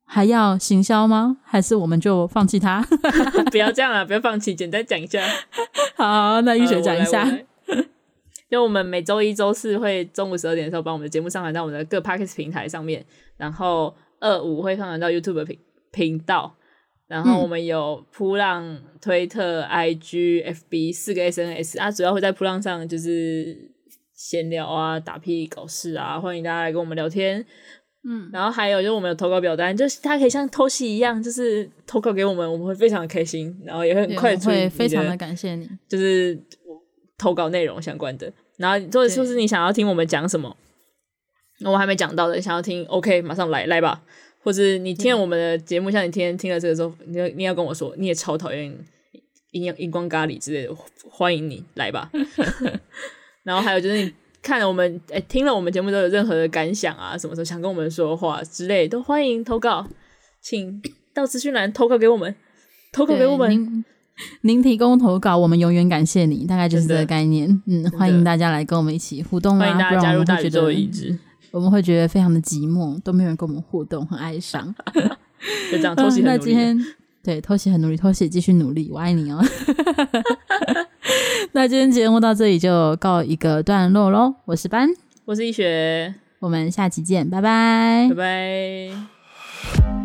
还要行销吗？还是我们就放弃它？*laughs* 不要这样啊，不要放弃，简单讲一下。*laughs* 好，那玉雪讲一下。因为我们每周一、周四会中午十二点的时候把我们的节目上传到我们的各 Podcast 平台上面，然后二五会上传到 YouTube 频频道，然后我们有扑浪、推特、IG、FB 四个 SNS 啊，主要会在扑浪上就是闲聊啊、打屁搞事啊，欢迎大家来跟我们聊天。嗯，然后还有就是我们有投稿表单，就是大家可以像偷袭一样，就是投稿给我们，我们会非常的开心，然后也会很快速，会非常的感谢你，就是投稿内容相关的，然后或者就是你想要听我们讲什么，那我还没讲到的，想要听，OK，马上来来吧。或者你听了我们的节目，像你今天听了这个之后，你要你要跟我说，你也超讨厌荧荧光咖喱之类的，欢迎你来吧。*laughs* 然后还有就是你看了我们诶、欸，听了我们节目都有任何的感想啊，什么时候想跟我们说话之类，都欢迎投稿，请到资讯栏投稿给我们，投稿给我们。您，提供投稿，我们永远感谢你，大概就是这个概念。嗯，欢迎大家来跟我们一起互动啊，欢迎大家加入大宇宙的意志。我们会觉得非常的寂寞，都没有人跟我们互动，很哀伤。*laughs* 就这样，偷袭很努力。那今天对偷袭很努力，偷袭继续努力，我爱你哦。*laughs* 那今天节目到这里就告一个段落喽。我是班，我是一雪，我们下期见，拜拜，拜拜。